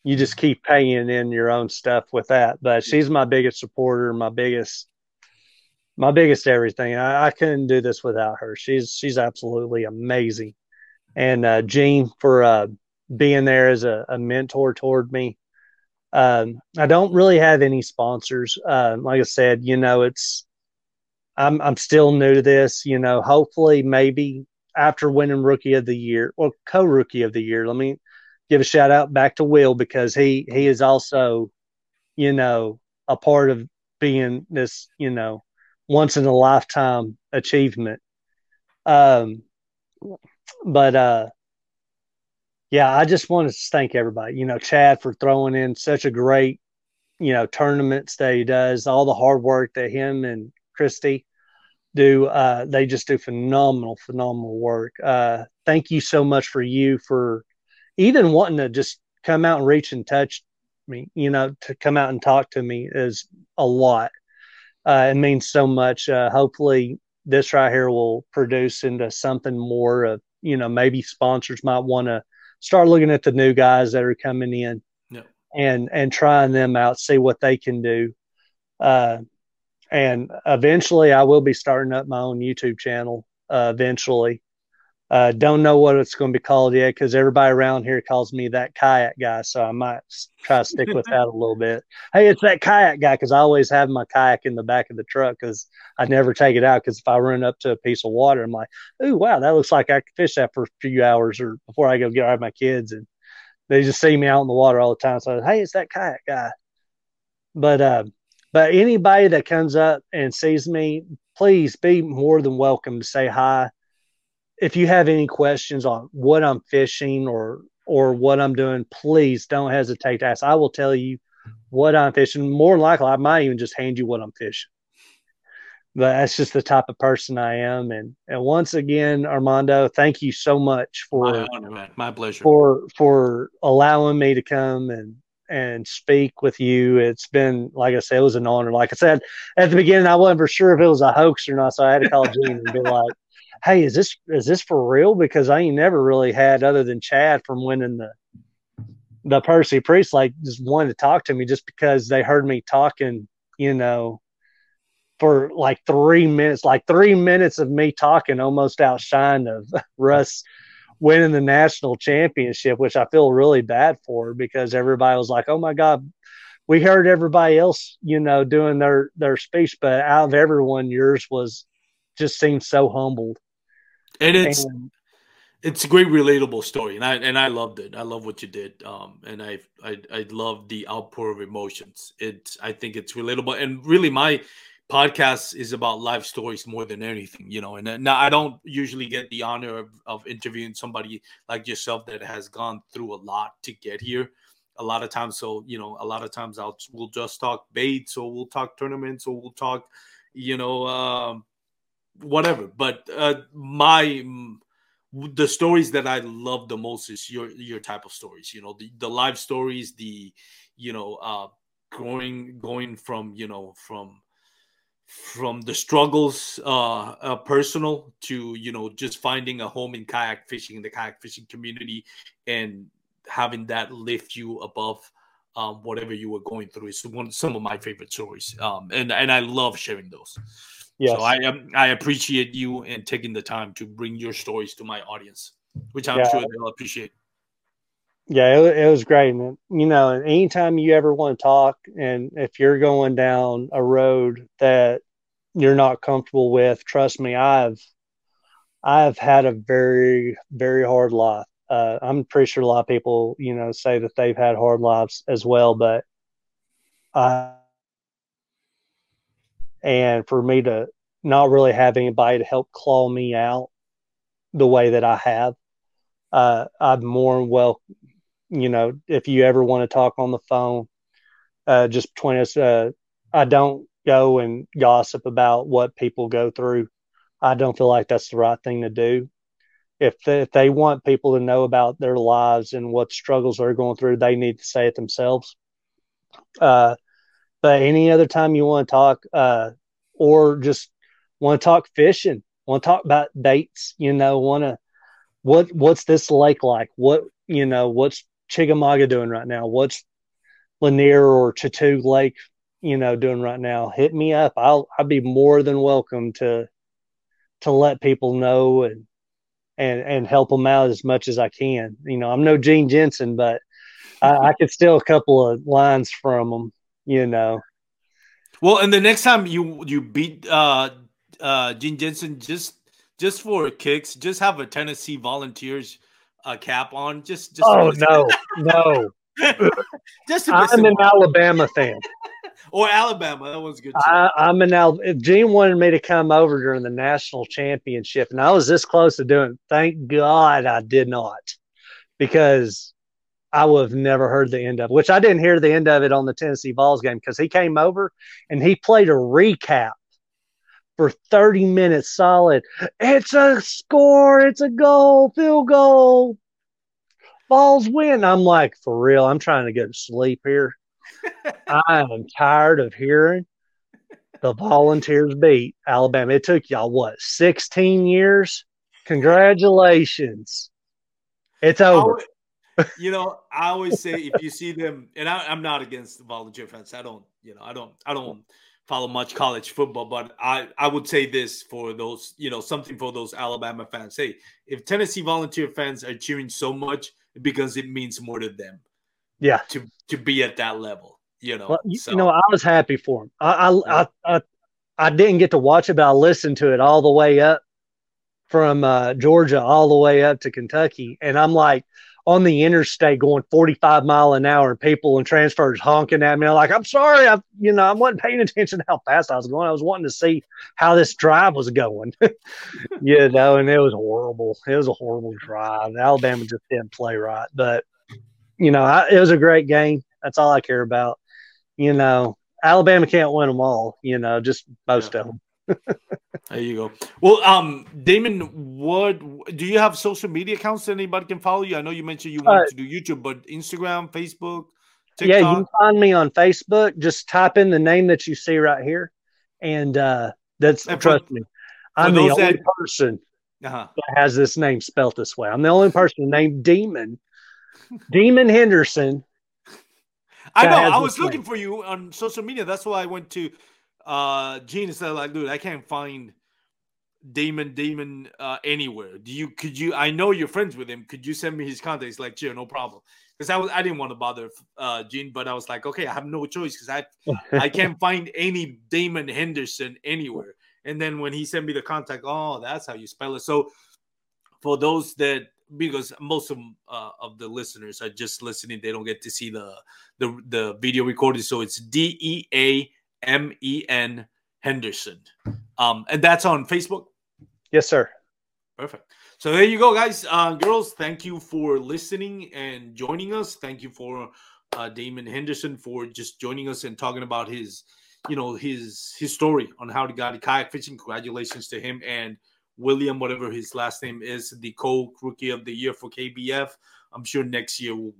you just keep paying in your own stuff with that. But she's my biggest supporter, my biggest my biggest everything. I, I couldn't do this without her. She's she's absolutely amazing. And uh, Gene for uh, being there as a, a mentor toward me. Um, I don't really have any sponsors. Uh, like I said, you know, it's I'm I'm still new to this. You know, hopefully, maybe after winning Rookie of the Year or co-Rookie of the Year, let me give a shout out back to Will because he he is also, you know, a part of being this, you know, once in a lifetime achievement. Um, but uh, yeah, I just want to thank everybody. You know, Chad for throwing in such a great, you know, tournaments that he does. All the hard work that him and Christy do. Uh, they just do phenomenal, phenomenal work. Uh, thank you so much for you for even wanting to just come out and reach and touch me. You know, to come out and talk to me is a lot. Uh, it means so much. Uh, hopefully, this right here will produce into something more of you know maybe sponsors might want to start looking at the new guys that are coming in Yeah. and and trying them out see what they can do uh and eventually i will be starting up my own youtube channel uh, eventually Uh, don't know what it's going to be called yet because everybody around here calls me that kayak guy. So I might try to stick with that a little bit. Hey, it's that kayak guy because I always have my kayak in the back of the truck because I never take it out because if I run up to a piece of water, I'm like, "Ooh, wow, that looks like I could fish that for a few hours or before I go get out my kids." And they just see me out in the water all the time. So, hey, it's that kayak guy. But uh, but anybody that comes up and sees me, please be more than welcome to say hi. If you have any questions on what I'm fishing or or what I'm doing, please don't hesitate to ask. I will tell you what I'm fishing. More likely, I might even just hand you what I'm fishing. But that's just the type of person I am. And and once again, Armando, thank you so much for my, honor, my pleasure for for allowing me to come and and speak with you. It's been, like I said, it was an honor. Like I said at the beginning, I wasn't for sure if it was a hoax or not, so I had to call Gene and be like, "Hey, is this is this for real?" Because I ain't never really had other than Chad from winning the the Percy Priest, like just wanted to talk to me just because they heard me talking, you know, for like three minutes, like three minutes of me talking almost outshined of Rus winning the national championship, which I feel really bad for because everybody was like, "Oh my God." We heard everybody else, you know, doing their their speech, but out of everyone, yours was just seemed so humbled. And it's and, it's a great relatable story, and I and I loved it. I love what you did, um, and I I I love the outpour of emotions. It's I think it's relatable, and really my podcast is about life stories more than anything, you know. And now I don't usually get the honor of, of interviewing somebody like yourself that has gone through a lot to get here. A lot of times, so you know, a lot of times I'll we'll just talk baits, or we'll talk tournaments, or we'll talk, you know, um, whatever. But uh, my the stories that I love the most is your your type of stories. You know, the the live stories, the you know, uh, going going from you know from from the struggles uh, uh, personal to you know just finding a home in kayak fishing in the kayak fishing community and having that lift you above um, whatever you were going through is one some of my favorite stories um, and and I love sharing those. Yes. So I um, I appreciate you and taking the time to bring your stories to my audience, which I'm yeah. sure they'll appreciate. Yeah, it, it was great. And, you know, anytime you ever want to talk, and if you're going down a road that you're not comfortable with, trust me, I've I've had a very very hard life. Uh, I'm pretty sure a lot of people, you know, say that they've had hard lives as well, but uh, and for me to not really have anybody to help claw me out the way that I have, uh, I'm more well you know, if you ever want to talk on the phone, uh, just between us, uh, I don't go and gossip about what people go through. I don't feel like that's the right thing to do. If they, if they want people to know about their lives and what struggles they're going through, they need to say it themselves. Uh, but any other time you want to talk, uh, or just want to talk fishing, want to talk about baits, you know, want to what what's this lake like? What you know, what's Chickamauga doing right now? What's Lanier or Chattooga Lake, you know, doing right now? Hit me up. I'll I'll be more than welcome to to let people know and and and help them out as much as I can. You know, I'm no Gene Jensen, but I, I could steal a couple of lines from them. You know. Well, and the next time you you beat uh uh Gene Jensen, just just for kicks, just have a Tennessee Volunteers a cap on? Just, just oh no, no. just I'm an Alabama fan. or Alabama, that one's good. Too. I, am an Al. Gene wanted me to come over during the national championship, and I was this close to doing, thank God I did not, because I would have never heard the end of it. Which I didn't hear the end of it on the Tennessee Vols game because he came over and he played a recap for 30 minutes solid. It's a score, it's a goal, field goal. Vols win. I'm like, for real, I'm trying to get to sleep here. I am tired of hearing the volunteers beat Alabama. It took y'all what, 16 years? Congratulations. It's over. You know, I always say if you see them, and I, am not against the volunteer fans. I don't, you know, I don't, I don't follow much college football, but I I would say this for those you know something for those Alabama fans. Hey, if Tennessee Volunteer fans are cheering so much because it means more to them, yeah, to to be at that level, you know. Well, you, so, you know, I was happy for him. I I, I I I didn't get to watch it, but I listened to it all the way up from uh, Georgia all the way up to Kentucky, and I'm like on the interstate going 45 mile an hour, and people and transfers honking at me. I'm like, I'm sorry, I you know I wasn't paying attention to how fast I was going. I was wanting to see how this drive was going, you know, and it was horrible. It was a horrible drive. Alabama just didn't play right, but you know, I, it was a great game. That's all I care about. You know, Alabama can't win them all. You know, just most Yeah. of them. There you go. Well, um, Deamen, what do you have social media accounts that anybody can follow you? I know you mentioned you wanted Uh, to do YouTube, but Instagram, Facebook, Yeah, you can find me on Facebook. Just type in the name that you see right here, and uh, that's And for- trust me. I'm the only that- person uh-huh. that has this name spelt this way. I'm the only person named Deamen, Deamen Henderson. I know. I was looking name. for you on social media. That's why I went to uh Gene said, like, dude, I can't find Deamen Deamen uh anywhere. Do you could you I know you're friends with him. Could you send me his contact? He's like, sure, no problem. Because I was I didn't want to bother uh Gene, but I was like, okay, I have no choice because I I can't find any Deamen Henderson anywhere. And then when he sent me the contact, oh, that's how you spell it. So for those that because most of uh, of the listeners are just listening, they don't get to see the the the video recording. So it's D E A M E N Henderson, um, and that's on Facebook. Yes, sir. Perfect. So there you go, guys. Uh, girls, thank you for listening and joining us. Thank you for uh, Deamen Henderson for just joining us and talking about his, you know, his his story on how he got kayak fishing. Congratulations to him and William, whatever his last name is, the co rookie of the year for KBF. I'm sure next year we'll,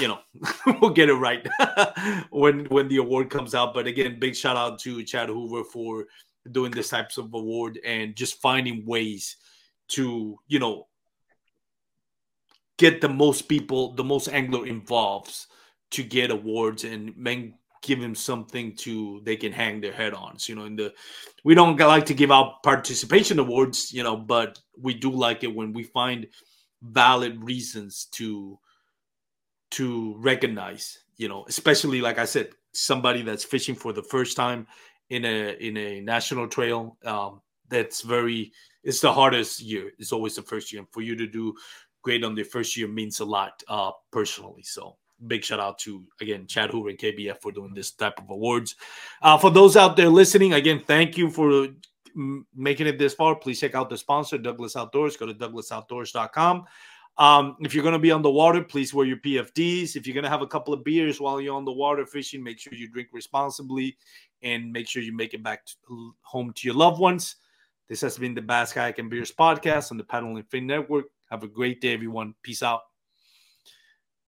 you know, we'll get it right when when the award comes out. But again, big shout out to Chad Hoover for doing this types of award and just finding ways to you know get the most people the most angler involved to get awards and then give them something to they can hang their head on so you know in the we don't like to give out participation awards you know but we do like it when we find valid reasons to to recognize you know especially like i said somebody that's fishing for the first time in a in a national trail um that's very it's the hardest year. It's always the first year. And for you to do great on the first year means a lot uh personally. So big shout out to again chad hoover and kbf for doing this type of awards. Uh for those out there listening again thank you for making it this far. Please check out the sponsor douglas outdoors. Go to douglasoutdoors.com um, if you're going to be on the water, please wear your PFDs. If you're going to have a couple of beers while you're on the water fishing, make sure you drink responsibly and make sure you make it back to, home to your loved ones. This has been the Bass Kayak and Beers podcast on the Paddle and Fin Network. Have a great day, everyone. Peace out.